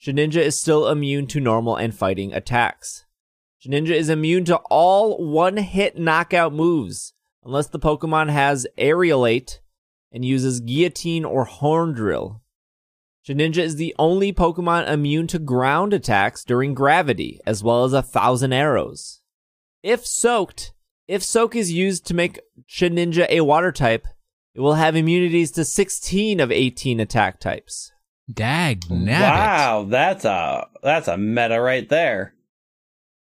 Shedinja is still immune to normal and fighting attacks. Shedinja is immune to all one hit knockout moves, unless the Pokemon has Aerilate and uses Guillotine or Horn Drill. Shedinja is the only Pokemon immune to ground attacks during gravity, as well as a thousand arrows. If soaked, if soak is used to make Shedinja a water type, it will have immunities to 16 of 18 attack types. Dag nabbit. Wow, that's a that's a meta right there.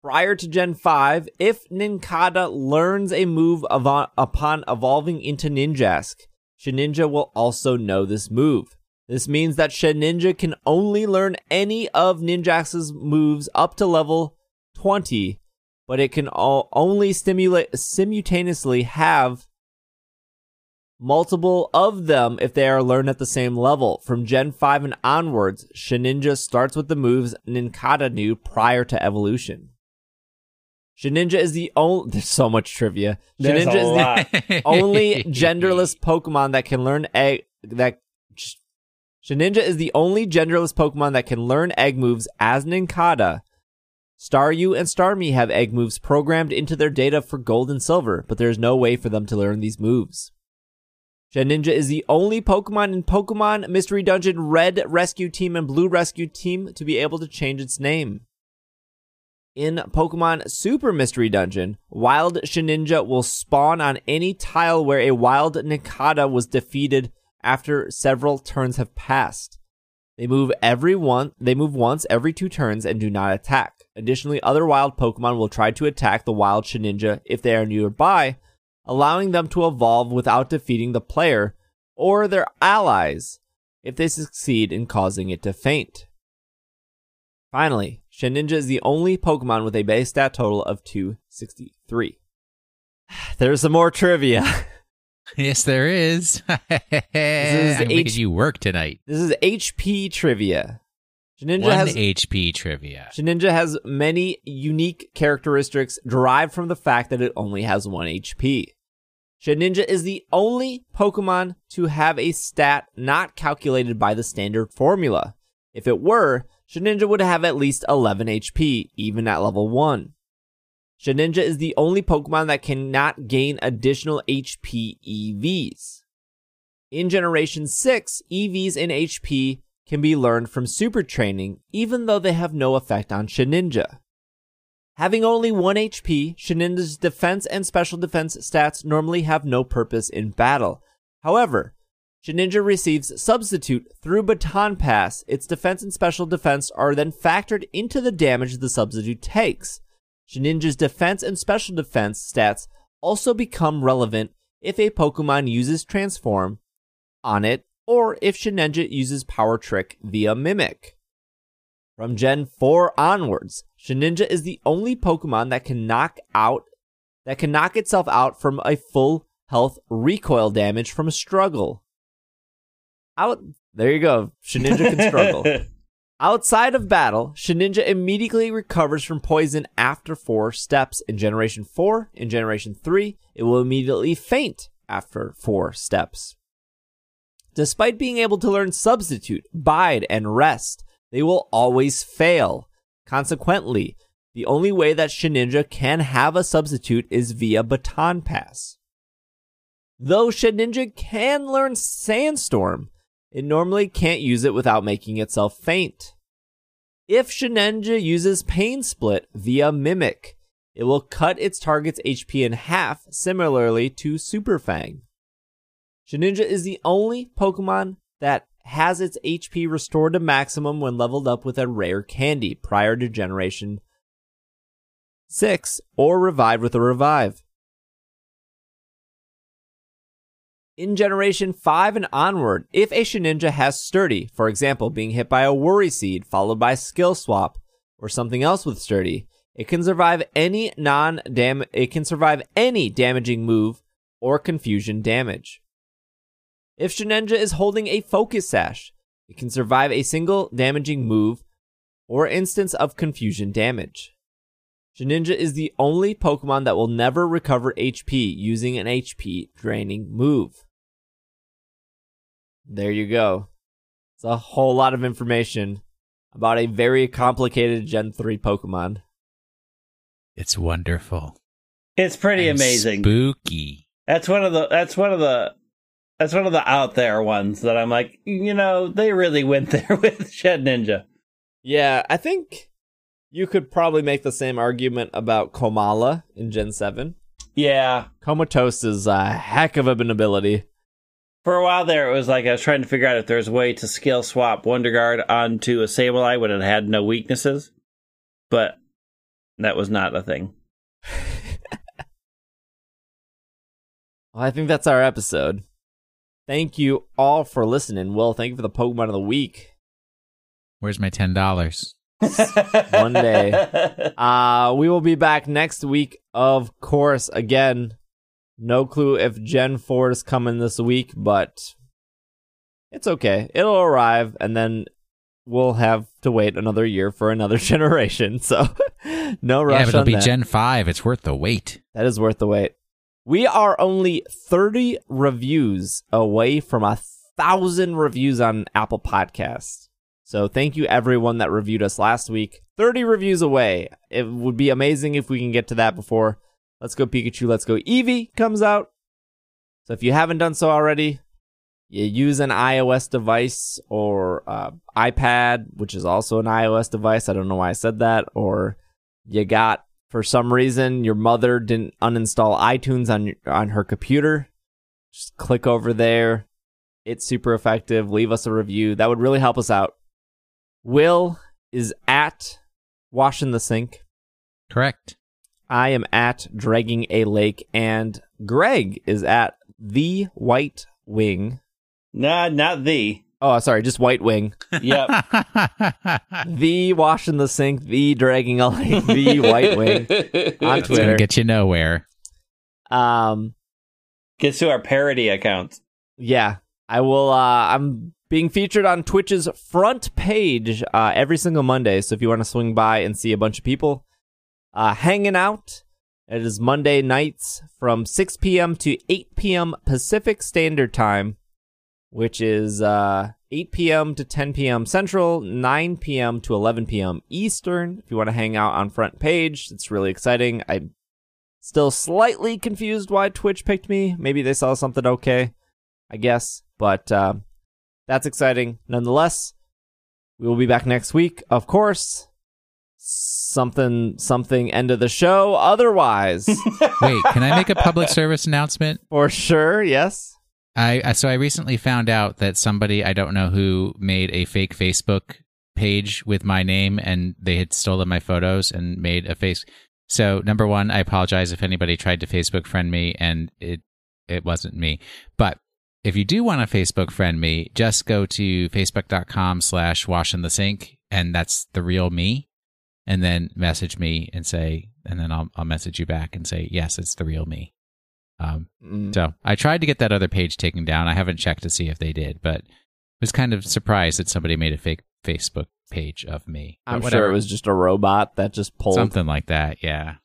Prior to Gen 5, if Nincada learns a move avo- upon evolving into Ninjask, Shedinja will also know this move. This means that Shedinja can only learn any of Ninjask's moves up to level 20, but it can all only stimulate simultaneously have multiple of them if they are learned at the same level. From Gen 5 and onwards, Shedinja starts with the moves Nincada knew prior to evolution. Shedinja is the only. There's so much trivia. There's Shedinja a is the lot. only genderless Pokemon that can learn egg that Shedinja is the only genderless Pokemon that can learn egg moves as Nincada. Staryu and Starmie have egg moves programmed into their data for gold and silver, but there is no way for them to learn these moves. Shedinja is the only Pokemon in Pokemon Mystery Dungeon Red Rescue Team and Blue Rescue Team to be able to change its name. In Pokemon Super Mystery Dungeon, Wild Shedinja will spawn on any tile where a Wild Nincada was defeated after several turns have passed. They move every one. They move once every two turns and do not attack. Additionally, other wild Pokemon will try to attack the wild Shedinja if they are nearby, allowing them to evolve without defeating the player or their allies if they succeed in causing it to faint. Finally, Shedinja is the only Pokemon with a base stat total of 263. There's some more trivia. Yes, there is. is I'm H- you work tonight. This is HP trivia. Shedinja One has HP trivia. Shedinja has many unique characteristics derived from the fact that it only has 1 HP. Shedinja is the only Pokemon to have a stat not calculated by the standard formula. If it were, Shedinja would have at least 11 HP, even at level 1. Shedinja is the only Pokemon that cannot gain additional HP EVs. In Generation 6, EVs and HP can be learned from super training, even though they have no effect on Shedinja. Having only 1 HP, Shedinja's defense and special defense stats normally have no purpose in battle. However, Shedinja receives Substitute through Baton Pass. Its defense and special defense are then factored into the damage the Substitute takes. Shedinja's defense and special defense stats also become relevant if a Pokemon uses Transform on it or if Shedinja uses Power Trick via Mimic. From Gen 4 onwards, Shedinja is the only Pokemon that can knock out that can knock itself out from a full health recoil damage from a struggle. Out there you go. Shedinja can struggle. Outside of battle, Shedinja immediately recovers from poison after four steps. In Generation 4, in Generation 3, it will immediately faint after four steps. Despite being able to learn Substitute, Bide, and Rest, they will always fail. Consequently, the only way that Shedinja can have a substitute is via Baton Pass. Though Shedinja can learn Sandstorm, it normally can't use it without making itself faint. If Shedinja uses Pain Split via Mimic, it will cut its target's HP in half, similarly to Super Fang. Shedinja is the only Pokemon that has its HP restored to maximum when leveled up with a rare candy prior to Generation 6 or revived with a revive. In Generation 5 and onward, if a Shedinja has Sturdy, for example, being hit by a Worry Seed followed by Skill Swap or something else with Sturdy, it can survive any non dam it can survive any damaging move or confusion damage. If Shedinja is holding a Focus Sash, it can survive a single damaging move or instance of confusion damage. Shedinja is the only Pokemon that will never recover HP using an HP draining move. There you go. It's a whole lot of information about a very complicated Gen 3 Pokemon. It's wonderful. It's pretty And amazing. Spooky. That's one of the that's one of the that's one of the out there ones that I'm like, you know, they really went there with Shed Ninja. Yeah, I think you could probably make the same argument about Komala in Gen 7. Yeah. Comatose is a heck of an ability. For a while there, it was like I was trying to figure out if there was a way to skill swap Wonder Guard onto a Sableye when it had no weaknesses, but that was not a thing. Well, I think that's our episode. Thank you all for listening. Will, thank you for the Pokemon of the week. Where's my ten dollars? One day. Uh, we will be back next week, of course. Again, no clue if Gen 4 is coming this week, but it's okay. It'll arrive, and then we'll have to wait another year for another generation. So, no rush Yeah, but it'll be that. Gen five. It's worth the wait. That is worth the wait. We are only 30 reviews away from a thousand reviews on Apple Podcasts. So thank you everyone that reviewed us last week. 30 reviews away. It would be amazing if we can get to that before Let's Go Pikachu, Let's Go Eevee comes out. So if you haven't done so already, you use an iOS device or uh, iPad, which is also an iOS device. I don't know why I said that. Or you got for some reason your mother didn't uninstall iTunes on on her computer. Just click over there. It's super effective. Leave us a review. That would really help us out. Will is at washing the sink. Correct. I am at dragging a lake, and Greg is at the White Wing. nah, not the. Oh, sorry, just White Wing. Yep. the Wash in the sink, the dragging a lake, the White Wing on It's gonna Twitter. get you nowhere. Um, Gets to our parody account. yeah, I will. Uh, I'm being featured on Twitch's front page uh, every single Monday. So if you want to swing by and see a bunch of people uh, hanging out, it is Monday nights from 6 p.m. to 8 p.m. Pacific Standard Time, which is uh, 8 p.m. to 10 p.m. Central, 9 p.m. to 11 p.m. Eastern. If you want to hang out on front page, it's really exciting. I'm still slightly confused why Twitch picked me. Maybe they saw something okay. I guess. But uh, that's exciting nonetheless. We will be back next week, of course. Something, something, end of the show. Otherwise, Wait, can I make a public service announcement? for sure, yes. I so I recently found out that somebody I don't know who made a fake Facebook page with my name and they had stolen my photos and made a face. So number one, I apologize if anybody tried to Facebook friend me and it it wasn't me. But if you do want to Facebook friend me, just go to facebook.com slash wash in the sink and that's the real me. And then message me and say, and then I'll I'll message you back and say, yes, it's the real me. Um, Mm. so I tried to get that other page taken down. I haven't checked to see if they did, but was kind of surprised that somebody made a fake Facebook page of me. But I'm whatever. sure it was just a robot that just pulled. something like that. Yeah.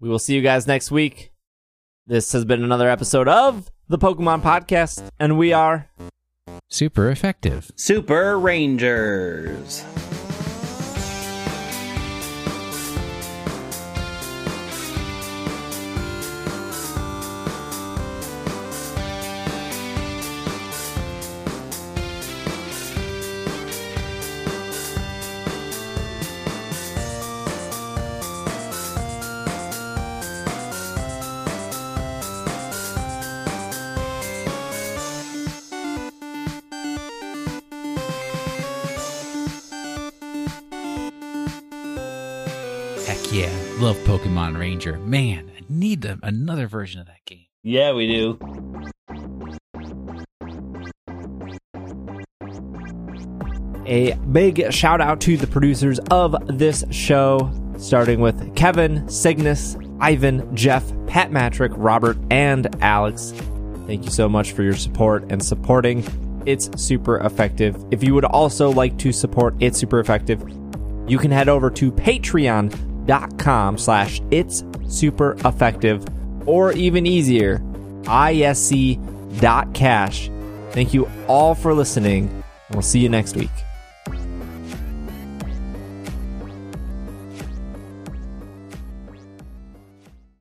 We will see you guys next week. This has been another episode of the Pokemon Podcast, and we are Super effective. Super Rangers. Ranger. Man, I need them, another version of that game. Yeah, we do. a big shout out to the producers of this show, starting with Kevin, Cygnus, Ivan, Jeff, Pat Matrick, Robert, and Alex. Thank you so much for your support and supporting It's Super Effective. If you would also like to support It's Super Effective, you can head over to patreon.com slash it's super effective or even easier isc.cash thank you all for listening and we'll see you next week